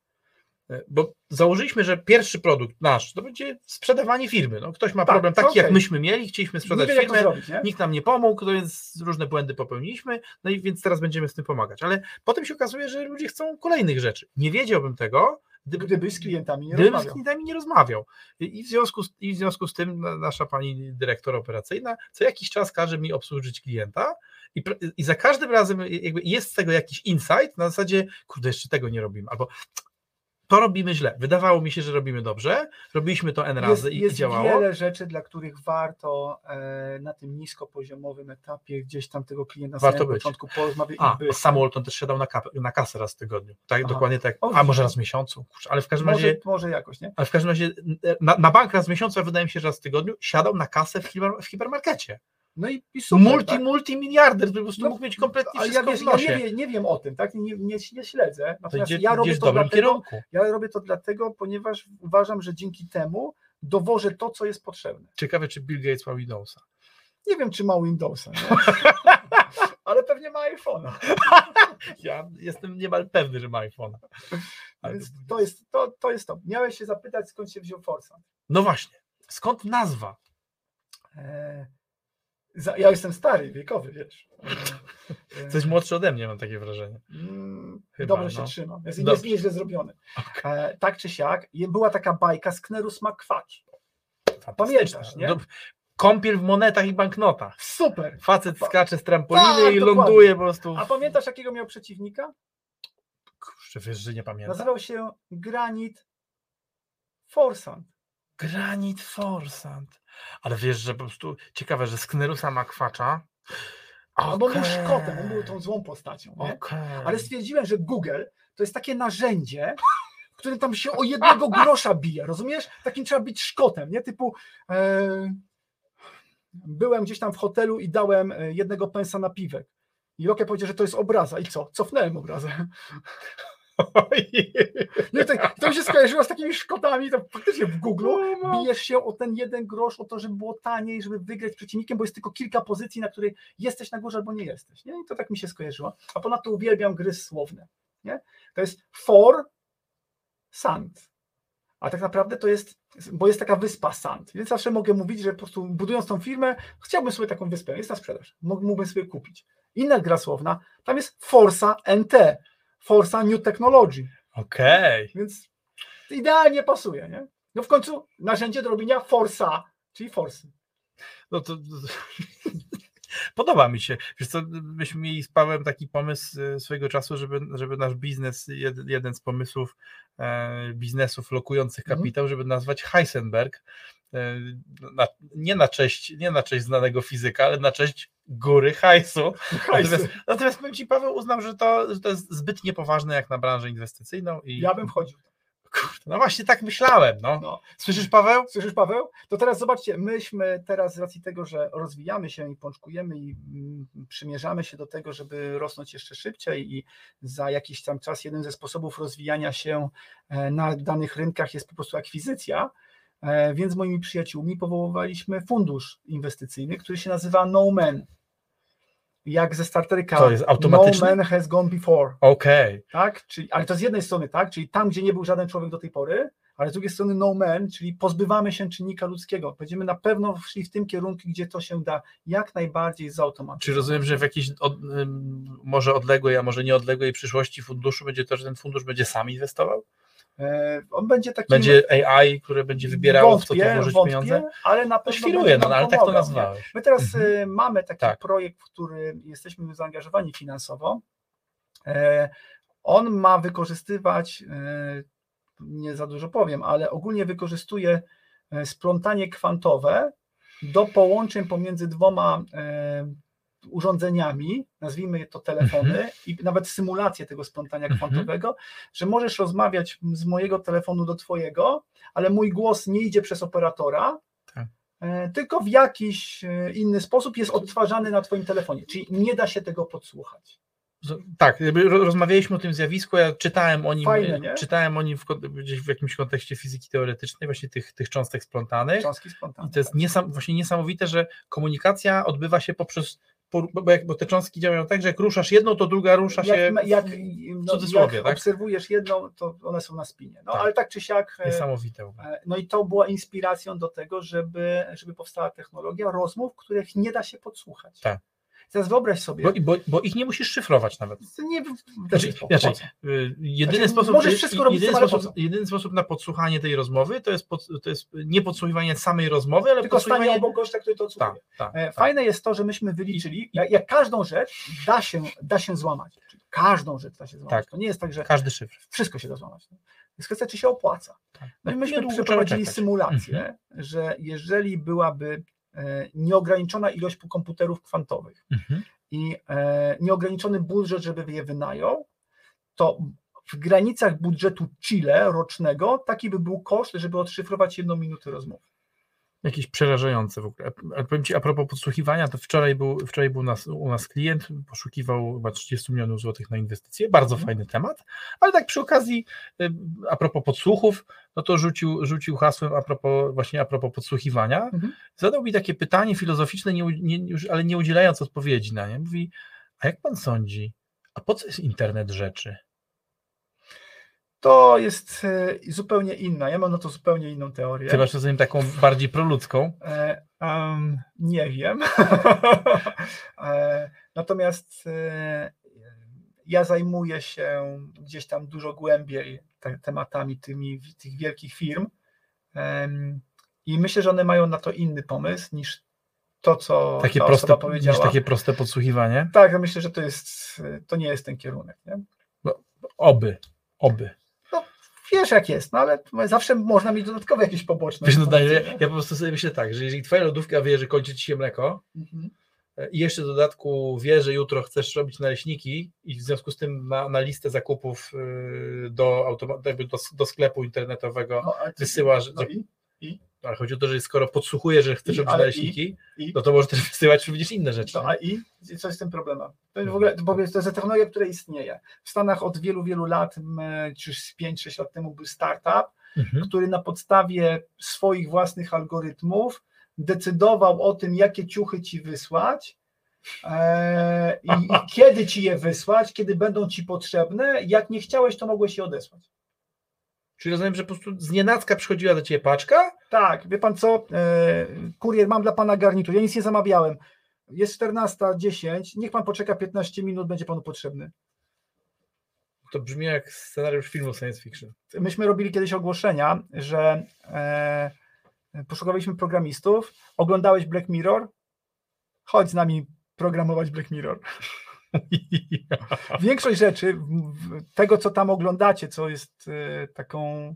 E, bo założyliśmy, że pierwszy produkt nasz to będzie sprzedawanie firmy. No, ktoś ma Tak, problem taki, okej. jak myśmy mieli, chcieliśmy sprzedać to firmę, zrobić, nikt nam nie pomógł, no więc różne błędy popełniliśmy, no i więc teraz będziemy z tym pomagać. Ale potem się okazuje, że ludzie chcą kolejnych rzeczy. Nie wiedziałbym tego, gdyby, Gdybyś z klientami nie gdybym z rozmawiał. klientami nie rozmawiał. I w związku z, i w związku z tym na- nasza pani dyrektor operacyjna co jakiś czas każe mi obsłużyć klienta i, i za każdym razem jakby jest z tego jakiś insight na zasadzie, kurde, jeszcze tego nie robimy, albo to robimy źle. Wydawało mi się, że robimy dobrze, robiliśmy to N Jest, razy i, i jest działało. wiele rzeczy, dla których warto e, na tym niskopoziomowym etapie gdzieś tam tego klienta na Warto samym być. początku porozmawiać A, być. To też siadał na, na kasę raz w tygodniu. Tak, Aha. dokładnie tak. A może raz w miesiącu. Kurczę, ale w każdym może, razie, może jakoś, nie? ale w każdym razie na, na bank raz w miesiącu, a wydaje mi się, że raz w tygodniu, siadał na kasę w, hiper, w hipermarkecie. No i, i super, multi, tak? multimiliarder, który po prostu No, mógł mieć kompletnie Ale ja, wszystko wiesz, w ja nie, wie, nie wiem o tym, tak? Nie, nie, nie śledzę. to Natomiast idzie, ja robię to dobrym dlatego, kierunku. ja robię to dlatego, ponieważ uważam, że dzięki temu dowożę to, co jest potrzebne. Ciekawe, czy Bill Gates ma Windowsa. Nie wiem, czy ma Windowsa, nie? ale pewnie ma iPhone'a. Ja jestem niemal pewny, że ma iPhone'a. Więc to- to jest to, to jest to. Miałeś się zapytać, skąd się wziął Forsa. No właśnie, skąd nazwa? E, za, ja jestem stary, wiekowy, wiesz. Coś młodszy ode mnie, mam takie wrażenie. mm, Chyba, Dobrze się no. trzymam. Jest, Dobrze. jest nieźle zrobiony. E, tak czy siak, była taka bajka Sknerus McQuatch. Pamiętasz, nie? No, Kąpiel w monetach i banknotach. Super. Facet skacze z trampoliny Tak, i dokładnie. ląduje po prostu. A pamiętasz, jakiego miał przeciwnika? Kurczę, wiesz, że nie pamiętam. Nazywał się Granit Forsant. Granit Forsant. Ale wiesz, że po prostu ciekawe, że Sknerusa ma kwacza. No bo on był szkotem, on był tą złą postacią. Okej. Ale stwierdziłem, że Google to jest takie narzędzie, w którym tam się o jednego grosza bije, rozumiesz? Takim trzeba być szkotem, nie? Typu e, byłem gdzieś tam w hotelu i dałem e, jednego pensa na piwek. I Rokę powiedział, że to jest obraza. I co? Cofnąłem obrazę. Nie, to, to mi się skojarzyło z takimi szkotami, to faktycznie w Google bijesz się o ten jeden grosz, o to, żeby było taniej, żeby wygrać z przeciwnikiem, bo jest tylko kilka pozycji, na której jesteś na górze albo nie jesteś. Nie? I to tak mi się skojarzyło. A ponadto uwielbiam gry słowne. Nie? To jest for sand. A tak naprawdę to jest, bo jest taka wyspa Sand. Więc zawsze mogę mówić, że po prostu budując tą firmę, chciałbym sobie taką wyspę, jest na sprzedaż, Mógł- mógłbym sobie kupić. Inna gra słowna, tam jest Forsa NT, Forsa New Technology. Okej. Więc idealnie pasuje, nie? No w końcu narzędzie do robienia Forsa, czyli Forsy. No to, podoba mi się. Wiesz co, myśmy mieli z Pawłem taki pomysł e, swojego czasu, żeby, żeby nasz biznes, jed, jeden z pomysłów e, biznesów lokujących Mhm. kapitał, żeby nazwać Heisenberg. E, na, nie, na cześć, nie na cześć znanego fizyka, ale na cześć góry hajsu. Natomiast, natomiast powiem Ci, Paweł uznał, że to, że to jest zbyt niepoważne jak na branżę inwestycyjną. I, Ja bym wchodził. Kurde, no właśnie tak myślałem. No. No. Słyszysz, Paweł? Słyszysz, Paweł? To teraz zobaczcie, myśmy teraz z racji tego, że rozwijamy się i pączkujemy i mm, przymierzamy się do tego, żeby rosnąć jeszcze szybciej i za jakiś tam czas jeden ze sposobów rozwijania się e, na danych rynkach jest po prostu akwizycja, więc z moimi przyjaciółmi powoływaliśmy fundusz inwestycyjny, który się nazywa No Man. Jak ze starterka To jest automatyczny? No Man has gone before Okej. tak? Czyli, ale to z jednej strony, tak? Czyli tam, gdzie nie był żaden człowiek do tej pory, ale z drugiej strony no man, czyli pozbywamy się czynnika ludzkiego. Będziemy na pewno szli w tym kierunku, gdzie to się da jak najbardziej zautomatyzować. Czy rozumiem, że w jakiejś od, może odległej, a może nieodległej przyszłości funduszu będzie to, że ten fundusz będzie sam inwestował? E, on będzie taki. Będzie AI, które będzie wybierało, w co tu włożyć wątpię, pieniądze? ale na To pewno świruję, będzie no, no ale tak to nazwałeś. My teraz Mhm. e, mamy taki Tak. projekt, w którym jesteśmy zaangażowani finansowo. E, On ma wykorzystywać, e, nie za dużo powiem, ale ogólnie wykorzystuje e, splątanie kwantowe do połączeń pomiędzy dwoma urządzeniami, nazwijmy to telefony Mhm. i nawet symulację tego splątania Mhm. kwantowego, że możesz rozmawiać z mojego telefonu do twojego, ale mój głos nie idzie przez operatora, Tak. e, tylko w jakiś e, inny sposób jest odtwarzany na twoim telefonie, czyli nie da się tego podsłuchać. Tak, rozmawialiśmy o tym zjawisku, ja czytałem o nim, Fajne, nie? czytałem o nim w, gdzieś w jakimś kontekście fizyki teoretycznej, właśnie tych, tych cząstek splątanych. Cząstki spontane. I to jest niesam, właśnie niesamowite, że komunikacja odbywa się poprzez, po- bo, jak, bo te cząstki działają tak, że jak ruszasz jedną, to druga rusza się jak, jak, w no, cudzysłowie, jak tak? obserwujesz jedną, to one są na spinie. No Tak. ale tak czy siak. e, niesamowite. e, No i to była inspiracją do tego, żeby, żeby powstała technologia rozmów, których nie da się podsłuchać. Tak. Teraz wyobraź sobie. Bo, bo, bo ich nie musisz szyfrować nawet. nie, Znaczy, po- inaczej, po co? y, jedyny, Znaczy, sposób, możesz wszystko robić jedyny, sposób, jedyny sposób na podsłuchanie tej rozmowy to jest, pod, to jest nie podsłuchiwanie samej rozmowy, ale Tylko stanie podsłuchiwanie... obok gościa, który to Tak, odsłania. tak, E, tak. Fajne jest to, że myśmy wyliczyli, jak, jak każdą rzecz da się, da się złamać. Czyli Każdą rzecz da się złamać. Tak. To nie jest tak, że Każdy szyfr. wszystko się da złamać. Jest kwestia, czy się opłaca. Tak. No i myśmy przeprowadzili symulację, Mhm. że jeżeli byłaby nieograniczona ilość komputerów kwantowych Mhm. i e, nieograniczony budżet, żeby je wynajął, to w granicach budżetu Chile rocznego taki by był koszt, żeby odszyfrować jedną minutę rozmowy. Jakieś przerażające w ogóle. Powiem Ci, a propos podsłuchiwania, to wczoraj był, wczoraj był nas, u nas klient, poszukiwał chyba 30 milionów złotych na inwestycje, bardzo Mhm. fajny temat, ale tak przy okazji, y, a propos podsłuchów, no to rzucił, rzucił hasłem a propos, właśnie a propos podsłuchiwania, Mhm. zadał mi takie pytanie filozoficzne, nie, nie, już, ale nie udzielając odpowiedzi na nie, mówi, a jak Pan sądzi, a po co jest internet rzeczy? To jest e, zupełnie inna. Ja mam na to zupełnie inną teorię. Ty masz rozumiem taką bardziej proludzką, E, em, nie wiem. e, natomiast e, ja zajmuję się gdzieś tam dużo głębiej te, tematami tymi, tych wielkich firm i myślę, że one mają na to inny pomysł niż to, co takie ta proste, osoba niż powiedziała. takie proste podsłuchiwanie? Tak, ja myślę, że to jest, to nie jest ten kierunek. Nie? Oby, oby. Wiesz jak jest, no ale zawsze można mieć dodatkowe jakieś poboczne. Wiesz, no, nie? ja po prostu sobie myślę tak, że jeżeli twoja lodówka wie, że kończy ci się mleko Mhm. i jeszcze w dodatku wie, że jutro chcesz robić naleśniki i w związku z tym na, na listę zakupów y, do, do, do sklepu internetowego No, ale ty- wysyła, że, no i, ale chodzi o to, że skoro podsłuchuje, że chcesz robić ale naleśniki, i? no to może też wysyłać również inne rzeczy. No, a i co jest z tym problemem? To jest w ogóle bo to jest technologia, która istnieje. W Stanach od wielu, wielu lat, z 5-6 lat temu był startup, Mhm. który na podstawie swoich własnych algorytmów decydował o tym, jakie ciuchy ci wysłać e, i, i kiedy ci je wysłać, kiedy będą ci potrzebne. Jak nie chciałeś, to mogłeś je odesłać. Czyli rozumiem, że po prostu z nienacka przychodziła do ciebie paczka, Tak, wie pan co? E, kurier, mam dla pana garnitur. Ja nic nie zamawiałem. Jest 14.10, niech pan poczeka 15 minut, będzie panu potrzebny. to brzmi jak scenariusz filmu science fiction. myśmy robili kiedyś ogłoszenia, że e, programistów, oglądałeś Black Mirror, chodź z nami programować Black Mirror. Większość rzeczy, tego co tam oglądacie, co jest e, taką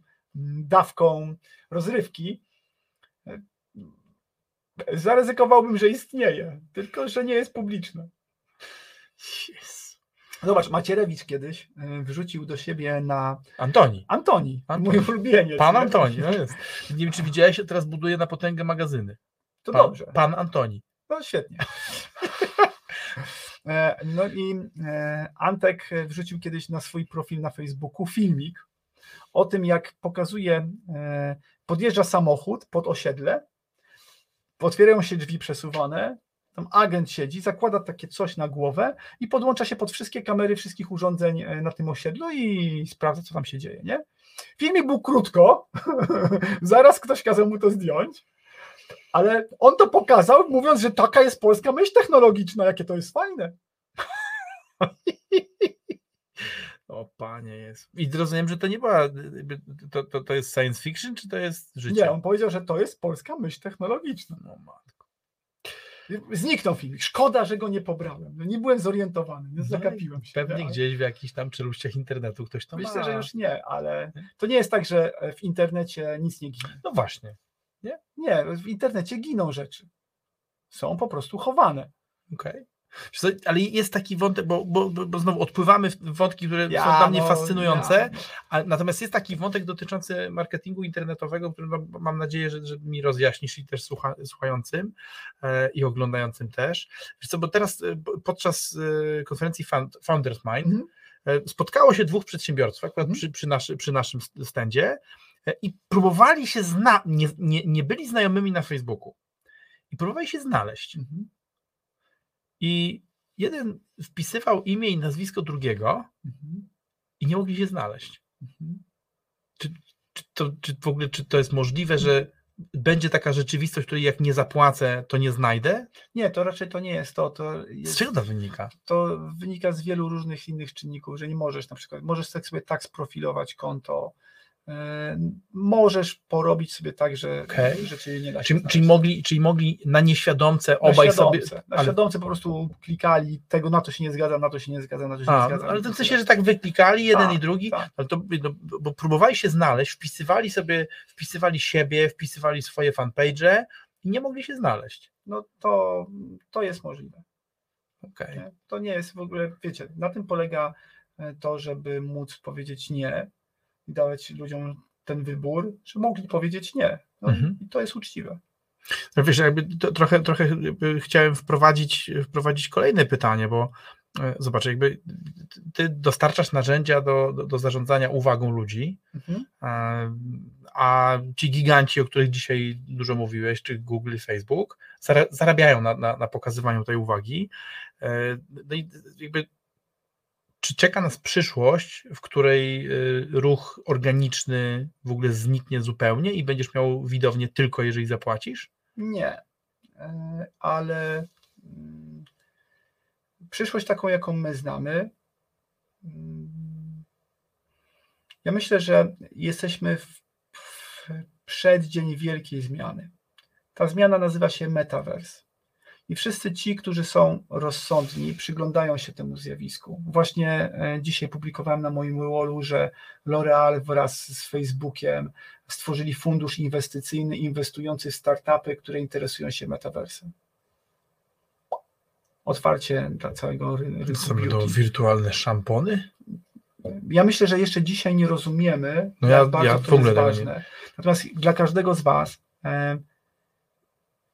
dawką rozrywki, zaryzykowałbym, że istnieje, tylko że nie jest publiczne. Yes. Zobacz, Macierewicz kiedyś e, wrzucił do siebie na Antoni. Antoni, Antoni. mój ulubieniec. Pan? Antoni, no jest. Nie wiem, czy widziałeś, teraz buduje na potęgę magazyny. To Pan, dobrze. Pan Antoni. No świetnie. E, No i e, Antek wrzucił kiedyś na swój profil na Facebooku filmik o tym, jak pokazuje, e, podjeżdża samochód pod osiedle, otwierają się drzwi przesuwane, tam agent siedzi, zakłada takie coś na głowę i podłącza się pod wszystkie kamery wszystkich urządzeń e, na tym osiedlu i sprawdza, co tam się dzieje, nie? Filmik był krótko, zaraz ktoś kazał mu to zdjąć, ale on to pokazał, mówiąc, że taka jest polska myśl technologiczna, jakie to jest fajne. O panie jest. I rozumiem, że to nie była, to, to, to jest science fiction, czy to jest życie? Nie, on powiedział, że to jest polska myśl technologiczna. No matko. Zniknął filmik. Szkoda, że go nie pobrałem. No, Nie byłem zorientowany, więc No zagapiłem się. Pewnie nie? gdzieś w jakichś tam czeluściach internetu ktoś to Myślę, ma. że już nie, ale to nie jest tak, że w internecie nic nie ginie. No właśnie. Nie, w internecie giną rzeczy. Są po prostu chowane. Okej. Ale jest taki wątek, bo, bo, bo znowu odpływamy w wątki, które ja, są dla mnie no, fascynujące, ja. a, natomiast jest taki wątek dotyczący marketingu internetowego, który mam nadzieję, że, że mi rozjaśnisz i też słucha, słuchającym e, i oglądającym też. Wiesz co, bo teraz e, podczas e, konferencji Founders Mind mhm. e, spotkało się dwóch przedsiębiorców akurat mhm. przy, przy, naszy, przy naszym stędzie i próbowali się zna, nie, nie, nie byli znajomymi na Facebooku i próbowali się znaleźć. Mhm. I jeden wpisywał imię i nazwisko drugiego mhm. i nie mogli się znaleźć. Mhm. Czy, czy, to, czy w ogóle czy to jest możliwe, że będzie taka rzeczywistość, której jak nie zapłacę, to nie znajdę? Nie, to raczej to nie jest to. to jest, z czego to wynika? To wynika z wielu różnych innych czynników, że nie możesz na przykład, możesz sobie tak sprofilować konto, możesz porobić sobie tak, że, okay. nie da się czyli, czyli, mogli, czyli mogli na nieświadomce obaj na sobie... Na świadomce po prostu klikali, tego na to się nie zgadza, na to się nie zgadza, na to się A, nie zgadza. Ale to w sensie, że tak wyklikali jeden i drugi, ale to, no, bo próbowali się znaleźć, wpisywali sobie, wpisywali siebie, wpisywali swoje fanpage i nie mogli się znaleźć. No to, to jest możliwe. Okay. Nie? To nie jest w ogóle, wiecie, na tym polega e, to, żeby móc powiedzieć nie, i dawać ludziom ten wybór, że mogli powiedzieć nie. No, mhm. I to jest uczciwe. No wiesz, jakby to, trochę, trochę chciałem wprowadzić, wprowadzić kolejne pytanie, bo e, zobacz, jakby ty dostarczasz narzędzia do, do, do zarządzania uwagą ludzi, mhm. a, a, ci giganci, o których dzisiaj dużo mówiłeś, czy Google i Facebook, zarabiają na, na, na pokazywaniu tej uwagi. E, no i jakby czy czeka nas przyszłość, w której y, ruch organiczny w ogóle zniknie zupełnie i będziesz miał widownię tylko jeżeli zapłacisz? Nie, e, ale mm, przyszłość taką, jaką my znamy, mm, ja myślę, że jesteśmy w, przeddzień wielkiej zmiany. Ta zmiana nazywa się metaverse. I wszyscy ci, którzy są rozsądni, przyglądają się temu zjawisku. Właśnie e, dzisiaj publikowałem na moim wallu, że L'Oreal wraz z Facebookiem stworzyli fundusz inwestycyjny inwestujący w startupy, które interesują się metaversem. Otwarcie dla całego rynku. Są to wirtualne szampony? Ja myślę, że jeszcze dzisiaj nie rozumiemy, no ja, jak bardzo ja to jest ważne. Natomiast dla każdego z Was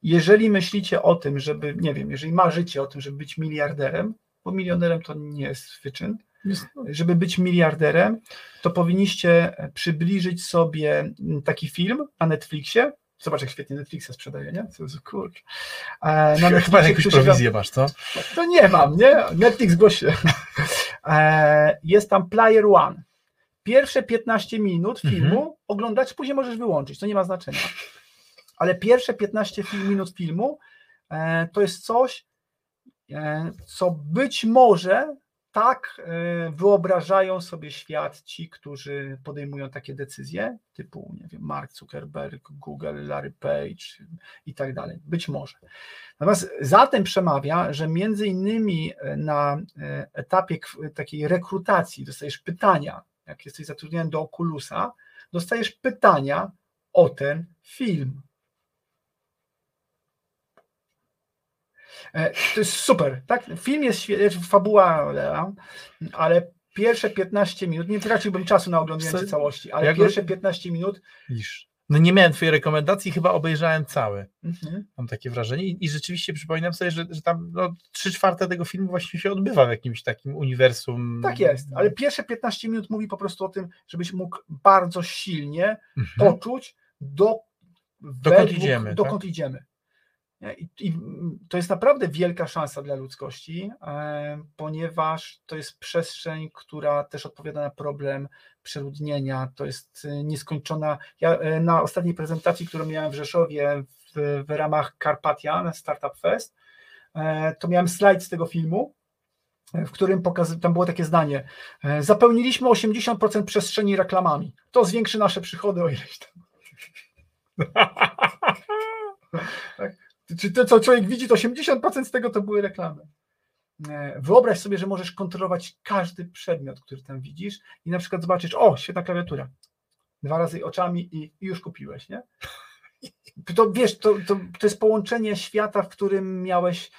jeżeli myślicie o tym, żeby, nie wiem, jeżeli marzycie o tym, żeby być miliarderem, bo milionerem to nie jest wyczyn, żeby być miliarderem, to powinniście przybliżyć sobie taki film na Netflixie. Zobacz, jak świetnie Netflixa sprzedaje, nie? Co za kurczę. E, na Chyba jakąś prowizję masz, co? To nie mam, nie? Netflix głosi. E, jest tam Player One. Pierwsze 15 minut filmu mhm. oglądać, później możesz wyłączyć, to nie ma znaczenia ale pierwsze 15 minut filmu e, to jest coś, e, co być może tak e, wyobrażają sobie świat ci, którzy podejmują takie decyzje, typu, nie wiem, Mark Zuckerberg, Google, Larry Page i tak dalej. Być może. Natomiast zatem przemawia, że między innymi na etapie takiej rekrutacji dostajesz pytania, jak jesteś zatrudniony do Oculusa, dostajesz pytania o ten film. To jest super, tak? Film jest świetny, fabuła, ale pierwsze 15 minut, nie traciłbym czasu na oglądanie całości, ale Jak pierwsze 15 minut. Iż. No nie miałem twojej rekomendacji, chyba obejrzałem cały. Mhm. Mam takie wrażenie I, i, rzeczywiście przypominam sobie, że, że tam no, 3 czwarte tego filmu właściwie się odbywa w jakimś takim uniwersum. Tak jest, ale pierwsze 15 minut mówi po prostu o tym, żebyś mógł bardzo silnie mhm. poczuć, do, dokąd idziemy. Dokąd tak? idziemy. I, I, to jest naprawdę wielka szansa dla ludzkości, e, ponieważ to jest przestrzeń, która też odpowiada na problem przeludnienia. To jest e, nieskończona. Ja e, na ostatniej prezentacji, którą miałem w Rzeszowie w, w ramach Karpatia na Startup Fest, to miałem slajd z tego filmu, w którym pokaz... tam było takie zdanie. Zapełniliśmy 80% przestrzeni reklamami. To zwiększy nasze przychody o ileś tam. tak. Czy to, co człowiek widzi, to 80% z tego to były reklamy. E, wyobraź sobie, że możesz kontrolować każdy przedmiot, który tam widzisz i na przykład zobaczysz, o, świetna klawiatura. Dwa razy oczami i, i już kupiłeś, nie? To wiesz, to, to, to jest połączenie świata, w którym miałeś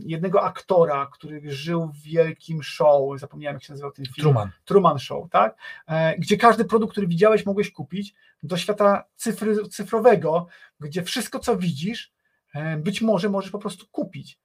jednego aktora, który żył w wielkim show, zapomniałem jak się nazywał ten film. Truman. Truman Show, tak? E, gdzie każdy produkt, który widziałeś, mogłeś kupić do świata cyfry, cyfrowego, gdzie wszystko, co widzisz, e, być może możesz po prostu kupić.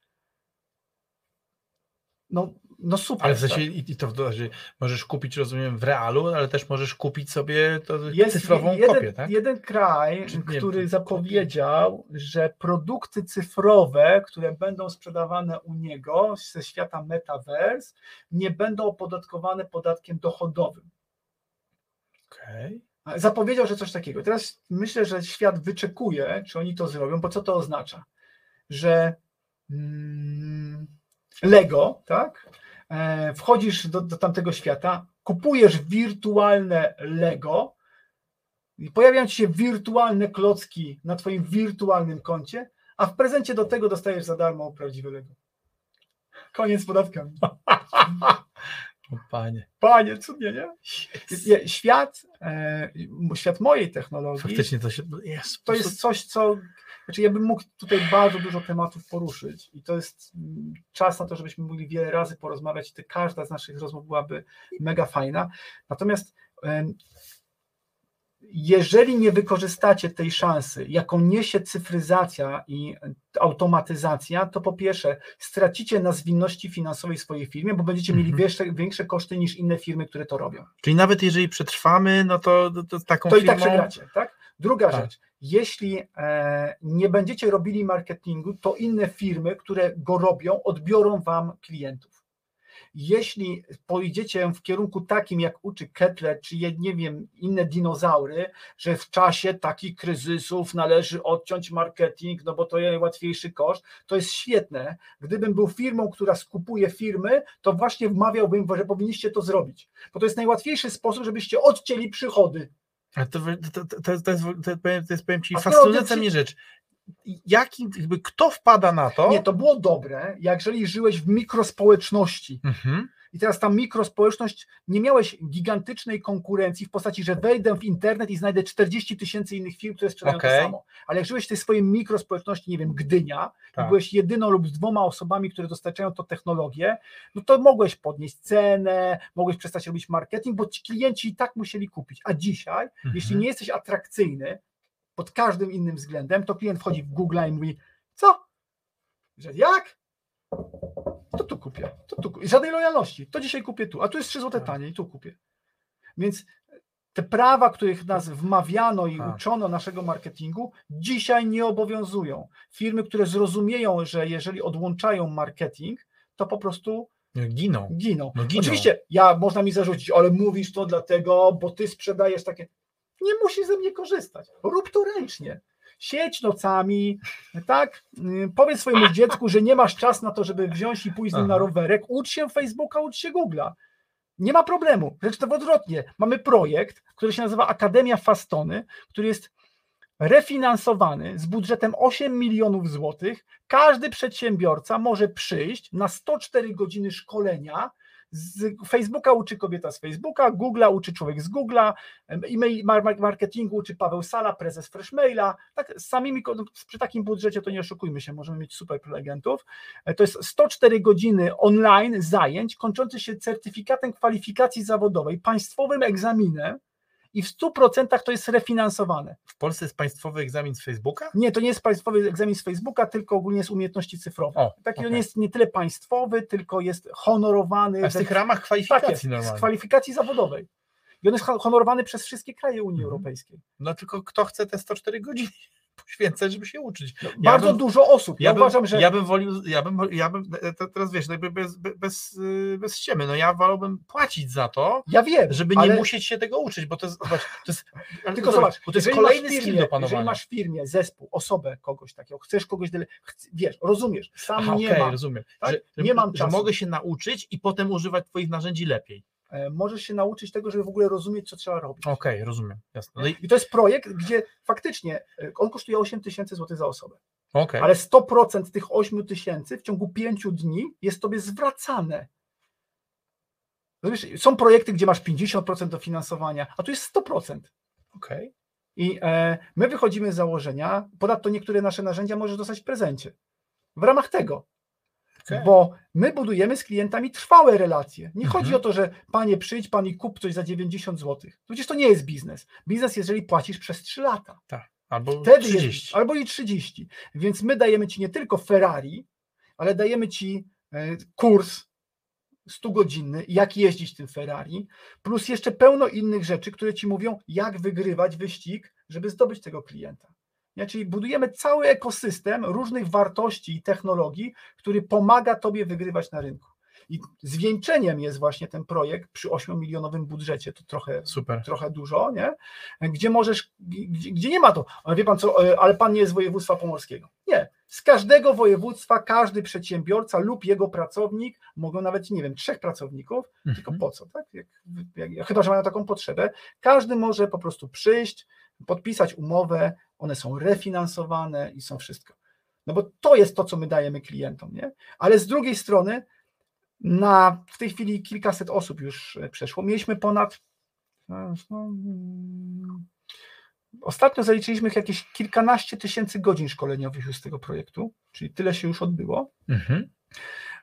No, no super. Ale w sensie tak? i to znaczy, możesz kupić, rozumiem, w realu, ale też możesz kupić sobie to Jest cyfrową jeden, kopię, tak? Jeden kraj, Czy, który nie, zapowiedział, że produkty cyfrowe, które będą sprzedawane u niego ze świata metaverse, nie będą opodatkowane podatkiem dochodowym. Okej. Okay. Zapowiedział, że coś takiego. Teraz myślę, że świat wyczekuje, czy oni to zrobią, bo co to oznacza? Że mm, Lego, tak? E, wchodzisz do, do tamtego świata, kupujesz wirtualne Lego i pojawiają ci się wirtualne klocki na twoim wirtualnym koncie, a w prezencie do tego dostajesz za darmo prawdziwe Lego. Koniec z podatkami. Panie. Panie, cudnie, nie? Świat, e, świat mojej technologii. Faktycznie to się. Jest, to jest coś, co znaczy ja bym mógł tutaj bardzo dużo tematów poruszyć i to jest mm, czas na to, żebyśmy mogli wiele razy porozmawiać i każda z naszych rozmów byłaby mega fajna. Natomiast jeżeli nie wykorzystacie tej szansy, jaką niesie cyfryzacja i automatyzacja, to po pierwsze stracicie na zwinności finansowej swojej firmie, bo będziecie mieli mhm. większe, większe koszty niż inne firmy, które to robią. Czyli nawet jeżeli przetrwamy, no to, to, to taką to firmą... i tak przegracie, tak? Druga tak. rzecz, jeśli e, nie będziecie robili marketingu, to inne firmy, które go robią, odbiorą wam klientów. Jeśli pójdziecie w kierunku takim, jak uczy Kepler, czy nie wiem, inne dinozaury, że w czasie takich kryzysów należy odciąć marketing, no bo to jest łatwiejszy koszt, to jest świetne. Gdybym był firmą, która skupuje firmy, to właśnie wmawiałbym, że powinniście to zrobić, bo to jest najłatwiejszy sposób, żebyście odcięli przychody ale to, to, to, to, jest, to jest, powiem Ci, fascynująca mnie rzecz. Jaki, jakby, kto wpada na to? Nie, to było dobre, jeżeli żyłeś w mikrospołeczności. Mhm. I teraz ta mikrospołeczność, nie miałeś gigantycznej konkurencji w postaci, że wejdę w internet i znajdę 40 tysięcy innych firm, które sprzedają okay. to samo. Ale jak żyłeś w tej swojej mikrospołeczności, nie wiem, Gdynia, tak. i byłeś jedyną lub z dwoma osobami, które dostarczają to technologię, no to mogłeś podnieść cenę, mogłeś przestać robić marketing, bo ci klienci i tak musieli kupić. A dzisiaj, mhm. jeśli nie jesteś atrakcyjny pod każdym innym względem, to klient wchodzi w Google i mówi, co? Że jak? To tu kupię. To tu, żadnej lojalności. To dzisiaj kupię tu, a tu jest 3 zł tak. taniej, tu kupię. Więc te prawa, których nas wmawiano i tak. uczono naszego marketingu, dzisiaj nie obowiązują. Firmy, które zrozumieją, że jeżeli odłączają marketing, to po prostu giną. giną. No, giną. Oczywiście, ja można mi zarzucić, ale mówisz to dlatego, bo ty sprzedajesz takie. Nie musisz ze mnie korzystać. Rób to ręcznie sieć nocami, tak? Powiedz swojemu dziecku, że nie masz czas na to, żeby wziąć i pójść z nim na rowerek, ucz się Facebooka, ucz się Google'a. Nie ma problemu. Rzecz to odwrotnie. Mamy projekt, który się nazywa Akademia Fastony, który jest refinansowany z budżetem 8 milionów złotych. Każdy przedsiębiorca może przyjść na 104 godziny szkolenia z Facebooka uczy kobieta z Facebooka, Google'a uczy człowiek z Google'a, e-mail marketingu uczy Paweł Sala, prezes Freshmaila. Tak, samymi, no, przy takim budżecie to nie oszukujmy się, możemy mieć super prelegentów. E, to jest 104 godziny online zajęć, kończący się certyfikatem kwalifikacji zawodowej, państwowym egzaminem, i w 100% to jest refinansowane. W Polsce jest państwowy egzamin z Facebooka? Nie, to nie jest państwowy egzamin z Facebooka, tylko ogólnie jest umiejętności cyfrowe. O, Taki okay. on jest nie tyle państwowy, tylko jest honorowany. A w tych ramach kwalifikacji tak jest, z kwalifikacji zawodowej. I on jest honorowany przez wszystkie kraje Unii mhm. Europejskiej. No tylko kto chce te 104 godziny? Poświęcać, żeby się uczyć. No, ja bardzo bym, dużo osób. Ja, ja bym, uważam, że. Ja bym wolił, ja bym, ja bym teraz wiesz, jakby bez, bez, bez ściemy, no ja wolałbym płacić za to, ja wiem, żeby ale... nie musieć się tego uczyć, bo to jest. Zobacz, to jest Tylko zobacz, bo to jest kolejny firmie, skill do panowania. Jeżeli masz w firmie zespół, osobę, kogoś takiego, chcesz kogoś, dele... wiesz, rozumiesz, sam Aha, nie okay, mam. rozumiem. Tak? Że, nie mam czasu. Że mogę się nauczyć i potem używać twoich narzędzi lepiej. E, możesz się nauczyć tego, żeby w ogóle rozumieć, co trzeba robić. Okej, okay, rozumiem. Jasne. I... I... to jest projekt, gdzie faktycznie e, on kosztuje 8 tysięcy złotych za osobę. Okay. Ale 100% tych 8 tysięcy w ciągu 5 dni jest tobie zwracane. Rozumiesz, są projekty, gdzie masz 50% dofinansowania, a tu jest 100%. Okay. I e, my wychodzimy z założenia, ponadto niektóre nasze narzędzia możesz dostać w prezencie. w ramach tego. Okej. Bo my budujemy z klientami trwałe relacje. Nie Mhm. chodzi o to, że panie przyjdź, pan i kup coś za 90 zł. Przecież to nie jest biznes. Biznes, jeżeli płacisz przez 3 lata. Albo Wtedy 30. Jest, albo i 30. Więc my dajemy ci nie tylko Ferrari, ale dajemy ci e, kurs 100-godzinny, jak jeździć tym Ferrari, plus jeszcze pełno innych rzeczy, które ci mówią, jak wygrywać wyścig, żeby zdobyć tego klienta. Nie? Czyli budujemy cały ekosystem różnych wartości i technologii, który pomaga tobie wygrywać na rynku. I zwieńczeniem jest właśnie ten projekt przy 8-milionowym budżecie, to trochę Super. trochę dużo, nie? Gdzie możesz, gdzie, gdzie nie ma to, ale wie pan co, e, ale pan nie jest z województwa pomorskiego. Nie. Z każdego województwa każdy przedsiębiorca lub jego pracownik, mogą nawet, nie wiem, trzech pracowników, tylko Mhm. po co, tak? Jak, jak, chyba, że mają taką potrzebę, każdy może po prostu przyjść, podpisać umowę, one są refinansowane i są wszystko. No bo to jest to, co my dajemy klientom, nie? Ale z drugiej strony, na, w tej chwili kilkaset osób już e, przeszło. Mieliśmy ponad. no, no, mm, Ostatnio zaliczyliśmy jakieś kilkanaście tysięcy godzin szkoleniowych już z tego projektu, czyli tyle się już odbyło. Mhm.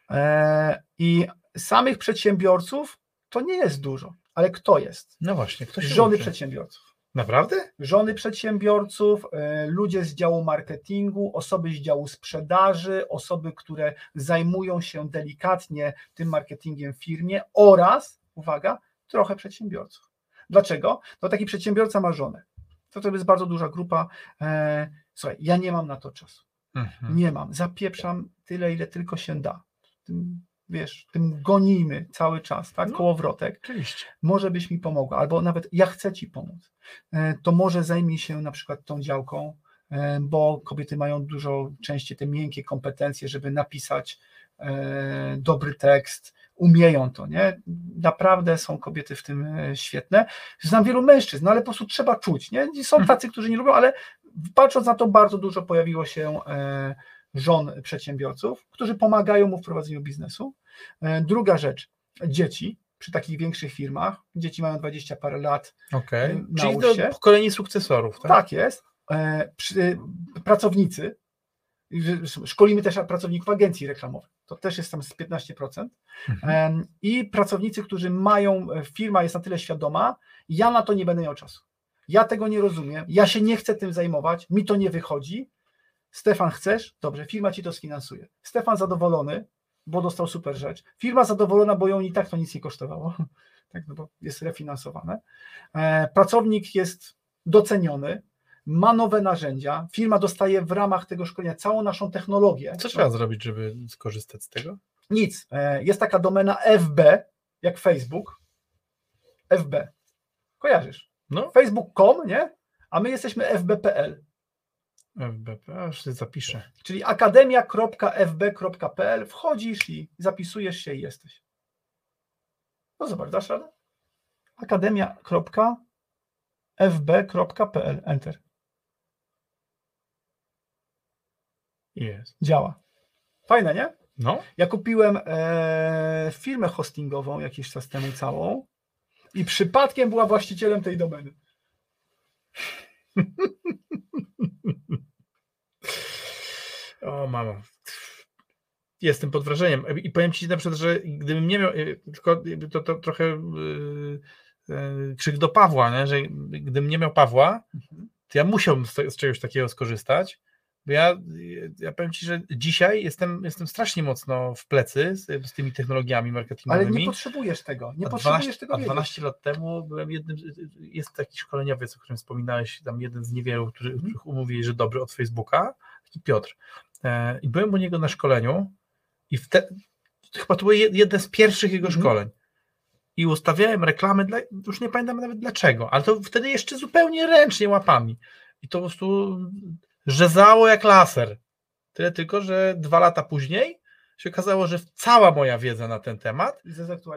E, I samych przedsiębiorców to nie jest dużo, ale kto jest? No właśnie, ktoś Żony uczy. przedsiębiorców. Naprawdę? Żony przedsiębiorców, e, ludzie z działu marketingu, osoby z działu sprzedaży, osoby, które zajmują się delikatnie tym marketingiem w firmie oraz, uwaga, trochę przedsiębiorców. Dlaczego? No taki przedsiębiorca ma żonę. To to jest bardzo duża grupa. E, Słuchaj, ja nie mam na to czasu. Mhm. Nie mam. Zapieprzam tyle, ile tylko się da. Wiesz, tym gonimy cały czas, tak? No. Kołowrotek Oczywiście. może byś mi pomogła, albo nawet ja chcę ci pomóc, E, to może zajmij się na przykład tą działką, e, bo kobiety mają dużo częściej te miękkie kompetencje, żeby napisać e, dobry tekst, umieją to, nie? Naprawdę są kobiety w tym świetne. Znam wielu mężczyzn, no ale po prostu trzeba czuć, nie? Są tacy, którzy nie lubią, ale patrząc na to, bardzo dużo pojawiło się żon przedsiębiorców, którzy pomagają mu w prowadzeniu biznesu. E, Druga rzecz, dzieci przy takich większych firmach, dzieci mają 20 parę lat, Okej. Y, Czyli do pokolenie sukcesorów, tak? tak, jest, e, przy, pracownicy, szkolimy też pracowników agencji reklamowych, to też jest tam z 15%, Mhm. I pracownicy, którzy mają, e, firma jest na tyle świadoma, ja na to nie będę miał czasu. Ja tego nie rozumiem, ja się nie chcę tym zajmować, mi to nie wychodzi. Stefan, chcesz? Dobrze, firma ci to sfinansuje. Stefan zadowolony, bo dostał super rzecz. Firma zadowolona, bo ją i tak to nic nie kosztowało, tak, no bo jest refinansowane. E, pracownik jest doceniony, ma nowe narzędzia, firma dostaje w ramach tego szkolenia całą naszą technologię. Co trzeba zrobić, żeby skorzystać z tego? Nic. E, Jest taka domena FB, jak Facebook. FB. Kojarzysz? No, Facebook.com, nie? A my jesteśmy fb.pl, FBP, aż sobie zapiszę. czyli akademia.fb.pl. Wchodzisz i zapisujesz się i jesteś. No zobacz, dasz radę? akademia.fb.pl. Enter. Jest. Działa. Fajne, nie? No, Ja kupiłem e, firmę hostingową jakiś czas temu całą i przypadkiem była właścicielem tej domeny. o mama. Jestem pod wrażeniem. I powiem Ci na przykład, że gdybym nie miał, y, tylko to, to trochę yy, yy, krzyk do Pawła, nie? że gdybym nie miał Pawła, to ja musiałbym z, z czegoś takiego skorzystać, bo ja, ja powiem Ci, że dzisiaj jestem, jestem strasznie mocno w plecy z, z tymi technologiami Ale marketingowymi. nie potrzebujesz tego. Nie A potrzebujesz 12, tego a wiedzieć. 12 lat temu byłem jednym, jest taki szkoleniowiec, o którym wspominałeś, tam jeden z niewielu, którzy, Mhm. których umówili, że dobry od Facebooka, taki Piotr. E, I byłem u niego na szkoleniu i wtedy, chyba to było jed- jedne z pierwszych jego Mhm. szkoleń. I ustawiałem reklamy, dla, już nie pamiętam nawet dlaczego, ale to wtedy jeszcze zupełnie ręcznie łapami. I to po prostu rzezało jak laser. Tyle tylko, że dwa lata później się okazało, że cała moja wiedza na ten temat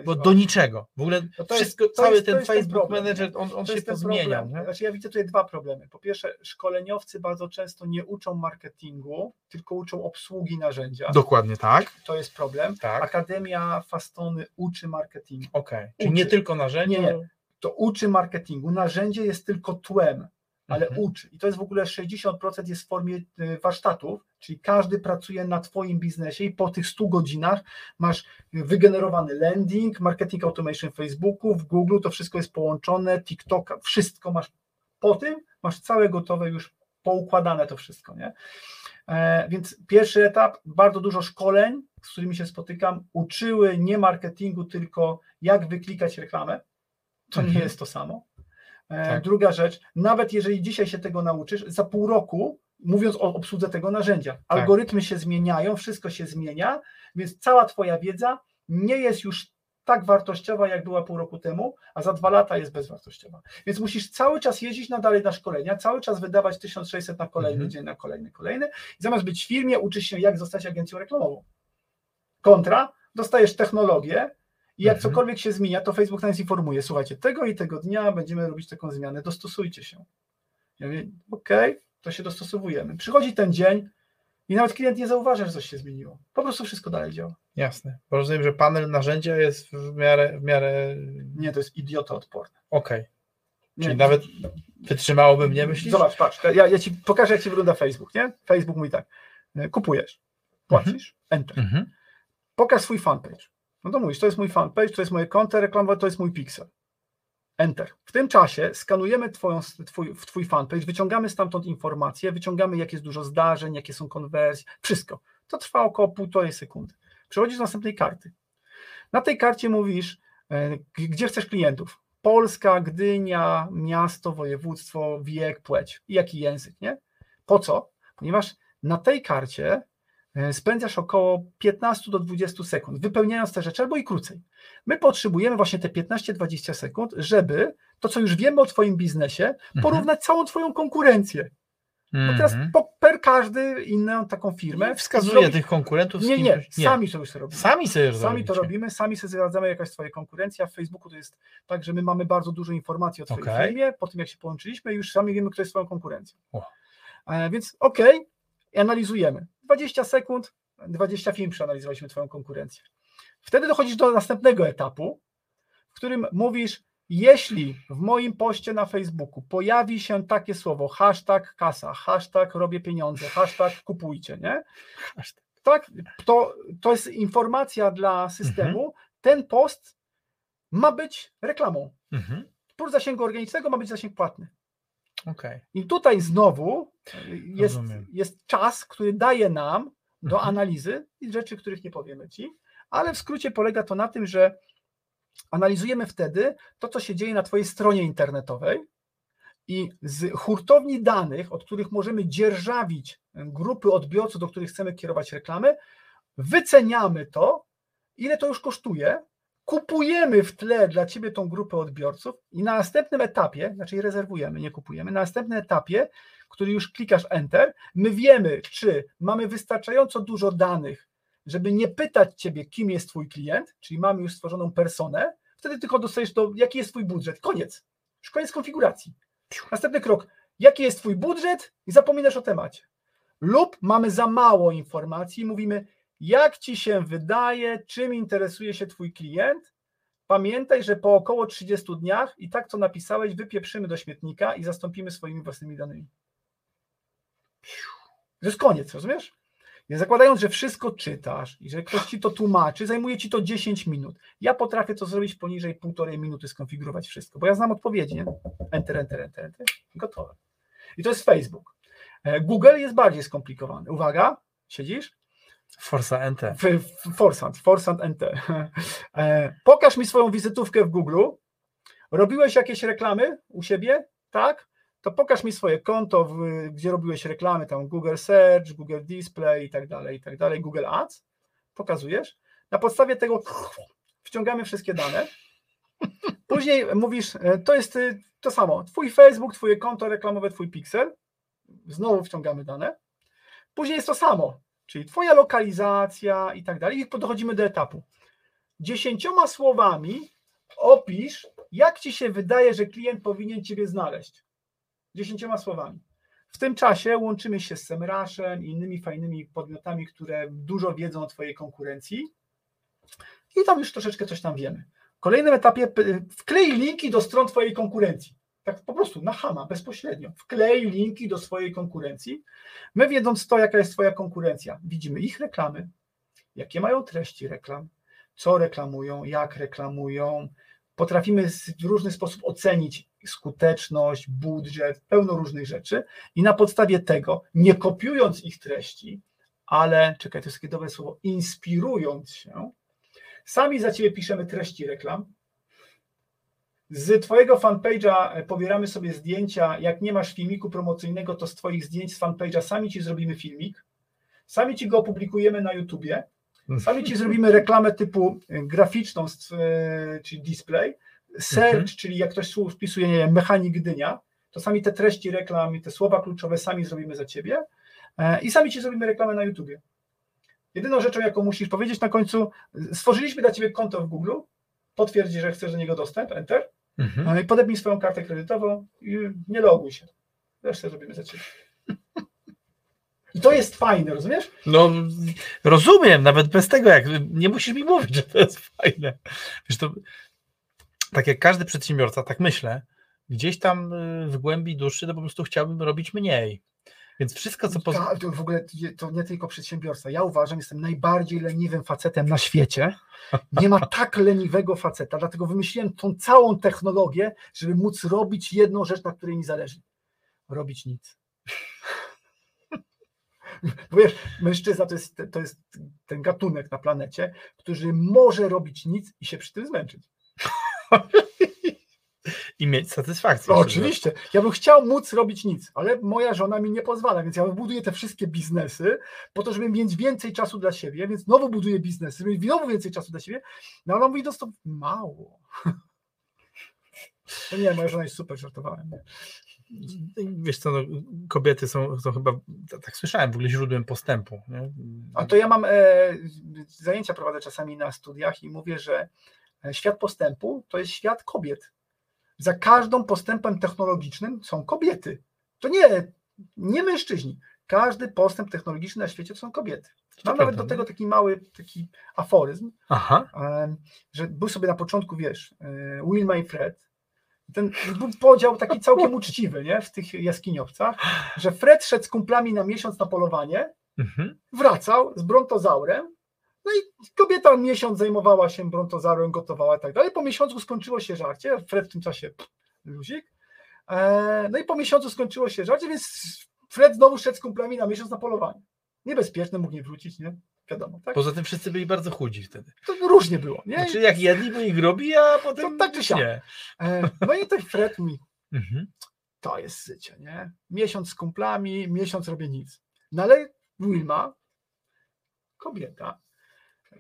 bo do niczego. W ogóle No to wszystko, cały jest- to ten jest ten Facebook problem, Manager, nie? on, on To się ten. Nie? Znaczy ja widzę tutaj dwa problemy. Po pierwsze, szkoleniowcy bardzo często nie uczą marketingu, tylko uczą obsługi narzędzia. Dokładnie tak. To jest problem. tak. Akademia Fastony uczy marketingu. Okej. Czyli nie Uczy. tylko narzędzie. Nie, nie. To uczy marketingu. Narzędzie jest tylko tłem. Ale mhm. uczy. I to jest w ogóle 60% jest w formie y, warsztatów, czyli każdy pracuje na Twoim biznesie i po tych 100 godzinach masz wygenerowany landing, marketing automation w Facebooku, w Google, to wszystko jest połączone, TikTok, wszystko masz po tym, masz całe gotowe już poukładane to wszystko, nie? E, więc pierwszy etap, bardzo dużo szkoleń, z którymi się spotykam, uczyły nie marketingu, tylko jak wyklikać reklamę. To mhm. nie jest to samo. E, tak. Druga rzecz, nawet jeżeli dzisiaj się tego nauczysz, za pół roku, mówiąc o obsłudze tego narzędzia, tak. algorytmy się zmieniają, wszystko się zmienia, więc cała Twoja wiedza nie jest już tak wartościowa, jak była pół roku temu, a za dwa lata jest bezwartościowa. Więc musisz cały czas jeździć na dalej na szkolenia, cały czas wydawać 1600 na kolejny mhm. dzień, na kolejny, kolejny. I zamiast być w firmie, uczysz się, jak zostać agencją reklamową. Kontra, dostajesz technologię, i jak mhm. cokolwiek się zmienia, to Facebook nas informuje, słuchajcie, tego i tego dnia będziemy robić taką zmianę, dostosujcie się. Ja mówię, okej, okay, to się dostosowujemy. Przychodzi ten dzień i nawet klient nie zauważa, że coś się zmieniło. Po prostu wszystko dalej działa. Jasne. Bo rozumiem, że panel narzędzia jest w miarę... W miarę... Nie, to jest idiotoodporne. Okej. Okay. Czyli nie, nawet wytrzymałoby mnie, myślisz? Zobacz, patrz, ja, ja ci pokażę, jak ci wygląda Facebook, nie? Facebook mówi tak, kupujesz, płacisz, mhm. enter. Mhm. Pokaż swój fanpage. No to mówisz, to jest mój fanpage, to jest moje konto reklamowe, to jest mój pixel. Enter. W tym czasie skanujemy twoją, twój, twój fanpage, wyciągamy stamtąd informacje, wyciągamy, jak jest dużo zdarzeń, jakie są konwersje, wszystko. To trwa około półtorej sekundy. Przechodzisz do następnej karty. Na tej karcie mówisz, e, gdzie chcesz klientów. Polska, Gdynia, miasto, województwo, wiek, płeć i jaki język, nie? Po co? Ponieważ na tej karcie spędzasz około 15 do 20 sekund, wypełniając te rzeczy, albo i krócej. My potrzebujemy właśnie te 15-20 sekund, żeby to, co już wiemy o Twoim biznesie, mhm. porównać całą Twoją konkurencję. Bo teraz mhm. po, per każdy inną taką firmę. wskazuje zrobić... tych konkurentów. Nie, nie, nie, sami sobie to robimy. Sami sobie Sami to robimy, sami sobie zwiedzamy jakaś Twoja konkurencja. W Facebooku to jest tak, że my mamy bardzo dużo informacji o Twojej okay. firmie. Po tym, jak się połączyliśmy, już sami wiemy, kto jest Twoją konkurencją. Oh. Więc okej, okay, analizujemy. 20 sekund, 20 film przeanalizowaliśmy Twoją konkurencję. Wtedy dochodzisz do następnego etapu, w którym mówisz, jeśli w moim poście na Facebooku pojawi się takie słowo hashtag kasa, hashtag robię pieniądze, hashtag kupujcie, nie? Tak, to, to jest informacja dla systemu. Mhm. Ten post ma być reklamą. Mhm. Plus zasięgu organicznego ma być zasięg płatny. Okay. I tutaj znowu jest, jest czas, który daje nam do mhm. analizy i rzeczy, których nie powiemy ci, ale w skrócie polega to na tym, że analizujemy wtedy to, co się dzieje na Twojej stronie internetowej i z hurtowni danych, od których możemy dzierżawić grupy odbiorców, do których chcemy kierować reklamy, wyceniamy to, ile to już kosztuje, kupujemy w tle dla ciebie tą grupę odbiorców i na następnym etapie, znaczy rezerwujemy, nie kupujemy, na następnym etapie, który już klikasz Enter, my wiemy, czy mamy wystarczająco dużo danych, żeby nie pytać ciebie, kim jest twój klient, czyli mamy już stworzoną personę, wtedy tylko dostajesz to, jaki jest twój budżet. Koniec. Już koniec konfiguracji. Następny krok, jaki jest twój budżet i zapominasz o temacie. Lub mamy za mało informacji i mówimy, jak ci się wydaje, czym interesuje się twój klient? Pamiętaj, że po około 30 dniach i tak, co napisałeś, wypieprzymy do śmietnika i zastąpimy swoimi własnymi danymi. To jest koniec, rozumiesz? Ja zakładając, że wszystko czytasz i że ktoś ci to tłumaczy, zajmuje ci to 10 minut. Ja potrafię to zrobić poniżej półtorej minuty, skonfigurować wszystko, bo ja znam odpowiedzi. Nie? Enter, enter, enter, enter. Gotowe. I to jest Facebook. E, Google jest bardziej skomplikowany. Uwaga, siedzisz? Forsa NT. Forsant, Forsant NT. E, pokaż mi swoją wizytówkę w Google. Robiłeś jakieś reklamy u siebie? Tak? To pokaż mi swoje konto, gdzie robiłeś reklamy, tam Google Search, Google Display i tak dalej, i tak dalej, Google Ads. Pokazujesz. Na podstawie tego wciągamy wszystkie dane. Później mówisz, e, to jest y, to samo. Twój Facebook, twoje konto reklamowe, twój pixel. Znowu wciągamy dane. Później jest to samo czyli Twoja lokalizacja i tak dalej. I dochodzimy do etapu. Dziesięcioma słowami opisz, jak Ci się wydaje, że klient powinien Ciebie znaleźć. Dziesięcioma słowami. W tym czasie łączymy się z Semraszem i innymi fajnymi podmiotami, które dużo wiedzą o Twojej konkurencji i tam już troszeczkę coś tam wiemy. W kolejnym etapie wklej linki do stron Twojej konkurencji. Tak po prostu na hama, bezpośrednio. Wklej linki do swojej konkurencji. My wiedząc to, jaka jest Twoja konkurencja, widzimy ich reklamy, jakie mają treści reklam, co reklamują, jak reklamują. Potrafimy w różny sposób ocenić skuteczność, budżet, pełno różnych rzeczy i na podstawie tego, nie kopiując ich treści, ale, czekaj, to jest takie dobre słowo, inspirując się, sami za Ciebie piszemy treści reklam, z Twojego fanpage'a pobieramy sobie zdjęcia. Jak nie masz filmiku promocyjnego, to z Twoich zdjęć z fanpage'a sami Ci zrobimy filmik. Sami Ci go opublikujemy na YouTubie. Sami Ci zrobimy reklamę typu graficzną, czyli display. Search, mhm. czyli jak ktoś wpisuje, nie wiem, mechanik Gdynia, to sami te treści reklam, te słowa kluczowe sami zrobimy za Ciebie e, i sami Ci zrobimy reklamę na YouTubie. Jedyną rzeczą, jaką musisz powiedzieć na końcu, stworzyliśmy dla Ciebie konto w Google, potwierdź, że chcesz do niego dostęp, enter, Mhm. No podepnij swoją kartę kredytową i nie loguj się. Resztę zrobimy za ciebie. I to jest fajne, rozumiesz? No, rozumiem, nawet bez tego, jak nie musisz mi mówić, że to jest fajne. Wiesz, to tak jak każdy przedsiębiorca, tak myślę, gdzieś tam y, w głębi duszy to po prostu chciałbym robić mniej. Więc wszystko, co pozwala. W ogóle to nie tylko przedsiębiorca. Ja uważam, jestem najbardziej leniwym facetem na świecie. Nie ma tak leniwego faceta, dlatego wymyśliłem tą całą technologię, żeby móc robić jedną rzecz, na której mi zależy. Robić nic. Bo wiesz, mężczyzna to jest, to jest ten gatunek na planecie, który może robić nic i się przy tym zmęczyć. i mieć satysfakcję. No, oczywiście. Ja bym chciał móc robić nic, ale moja żona mi nie pozwala, więc ja buduję te wszystkie biznesy po to, żeby mieć więcej czasu dla siebie, więc znowu buduję biznesy, żeby mieć znowu więcej czasu dla siebie. No ona mówi, to mało. No nie, moja żona jest super, żartowałem. Nie? Wiesz co, no, kobiety są, są chyba, tak słyszałem, w ogóle źródłem postępu. Nie? A to ja mam, e, zajęcia prowadzę czasami na studiach i mówię, że e, świat postępu to jest świat kobiet za każdym postępem technologicznym są kobiety. To nie, nie mężczyźni. Każdy postęp technologiczny na świecie to są kobiety. Mam nawet do tego taki mały taki aforyzm, Aha. że był sobie na początku, wiesz, e, Wilma i Fred. Ten był podział taki całkiem uczciwy nie? w tych jaskiniowcach, że Fred szedł z kumplami na miesiąc na polowanie, mhm. wracał z brontozaurem no i kobieta miesiąc zajmowała się brontozaurem, gotowała i tak dalej. Po miesiącu skończyło się żarcie, Fred w tym czasie luzik. E, no i po miesiącu skończyło się żarcie, więc Fred znowu szedł z kumplami na miesiąc na polowanie. Niebezpieczne, mógł nie wrócić, nie? Wiadomo, tak? Poza tym wszyscy byli bardzo chudzi wtedy. To różnie było, nie? Znaczy jak jedli, bo ich robi, a potem to tak czy siak. nie. E, no i ten Fred mi, mhm. to jest życie, nie? Miesiąc z kumplami, miesiąc robię nic. No ale Wilma, kobieta,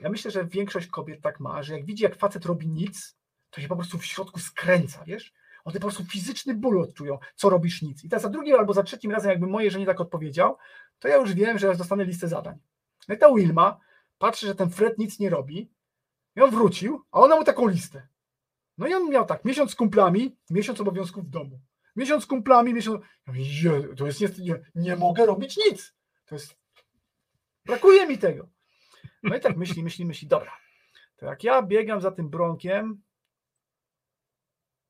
ja myślę, że większość kobiet tak ma, że jak widzi, jak facet robi nic, to się po prostu w środku skręca, wiesz? One po prostu fizyczny ból odczują, co robisz nic. I teraz za drugim albo za trzecim razem, jakby mojej żonie tak odpowiedział, to ja już wiem, że dostanę listę zadań. Jak ta Wilma patrzy, że ten Fred nic nie robi, i on wrócił, a ona mu taką listę. No i on miał tak, miesiąc z kumplami, miesiąc obowiązków w domu. Miesiąc z kumplami, miesiąc... Mówię, to jest, nie, nie mogę robić nic. To jest... Brakuje mi tego. No i tak myśli, myśli, myśli, dobra, to jak ja biegam za tym bronkiem,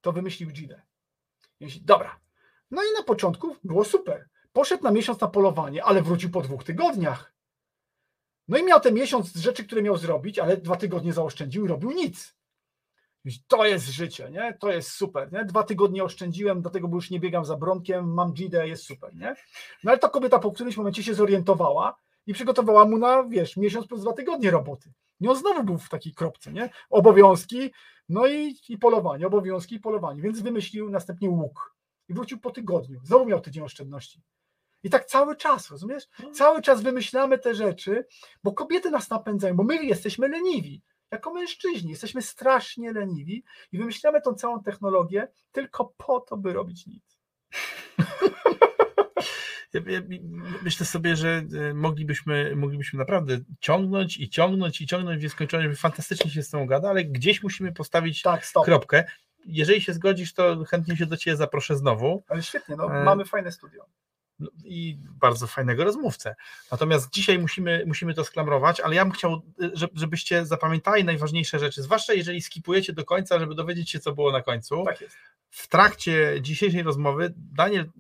to wymyślił Gidę. Myśli, dobra. No i na początku było super. Poszedł na miesiąc na polowanie, ale wrócił po dwóch tygodniach. No i miał ten miesiąc rzeczy, które miał zrobić, ale dwa tygodnie zaoszczędził i robił nic. To jest życie, nie? To jest super, nie? Dwa tygodnie oszczędziłem, dlatego bo już nie biegam za bronkiem, mam Gidę, jest super, nie? No ale ta kobieta po którymś momencie się zorientowała, i przygotowała mu na, wiesz, miesiąc plus dwa tygodnie roboty. I on znowu był w takiej kropce, nie? Obowiązki, no i, i polowanie, obowiązki i polowanie. Więc wymyślił następnie łuk. I wrócił po tygodniu. Znowu miał tydzień oszczędności. I tak cały czas, rozumiesz? No. Cały czas wymyślamy te rzeczy, bo kobiety nas napędzają, bo my jesteśmy leniwi. Jako mężczyźni jesteśmy strasznie leniwi i wymyślamy tą całą technologię tylko po to, by robić nic. Myślę sobie, że e, moglibyśmy, moglibyśmy naprawdę ciągnąć i ciągnąć i ciągnąć w nieskończoność, fantastycznie się z tą gada, ale gdzieś musimy postawić tak, kropkę. Jeżeli się zgodzisz, to chętnie się do Ciebie zaproszę znowu. Ale świetnie, no, e... mamy fajne studio. No i bardzo fajnego rozmówcę. Natomiast dzisiaj musimy, musimy to sklamrować, ale ja bym chciał, żebyście zapamiętali najważniejsze rzeczy, zwłaszcza jeżeli skipujecie do końca, żeby dowiedzieć się, co było na końcu. Tak jest. W trakcie dzisiejszej rozmowy Daniel,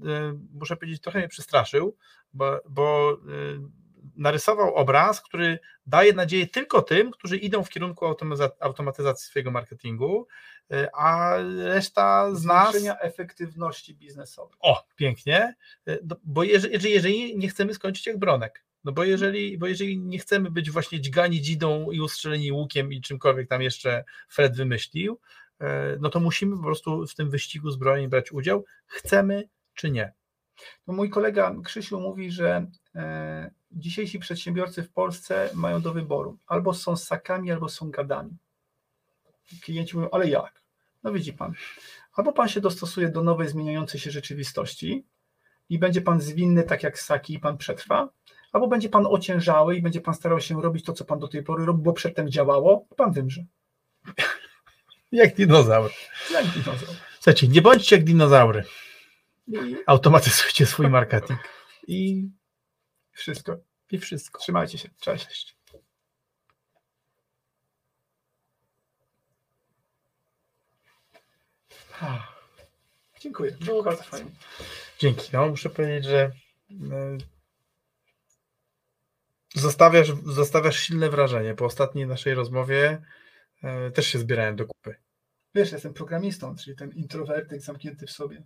muszę powiedzieć, trochę mnie przestraszył, bo, bo narysował obraz, który daje nadzieję tylko tym, którzy idą w kierunku automatyzacji swojego marketingu, y, a reszta z nas. Zwiększenia efektywności biznesowej. O, pięknie, y, bo jeżeli, jeżeli nie chcemy skończyć jak Bronek, no bo jeżeli, bo jeżeli nie chcemy być właśnie dźgani dzidą i ustrzeleni łukiem i czymkolwiek tam jeszcze Fred wymyślił, y, no to musimy po prostu w tym wyścigu zbrojeń brać udział, chcemy czy nie. No mój kolega Krzysiu mówi, że e, dzisiejsi przedsiębiorcy w Polsce mają do wyboru. Albo są ssakami, albo są gadami. Klienci mówią, ale jak? No widzi pan. Albo pan się dostosuje do nowej, zmieniającej się rzeczywistości i będzie pan zwinny tak jak ssaki i pan przetrwa, albo będzie pan ociężały i będzie pan starał się robić to, co pan do tej pory robił, bo przedtem działało, i pan wymrze. jak dinozaur. Jak dinozaur. Słuchajcie, nie bądźcie jak dinozaury. Automatyzujcie swój marketing. I wszystko. I wszystko. Trzymajcie się. Cześć. Dziękuję. Było bardzo fajnie. Dzięki. No, muszę powiedzieć, że e, zostawiasz, zostawiasz silne wrażenie. Po ostatniej naszej rozmowie e, też się zbierałem do kupy. Wiesz, jestem programistą, czyli ten introwertyk zamknięty w sobie.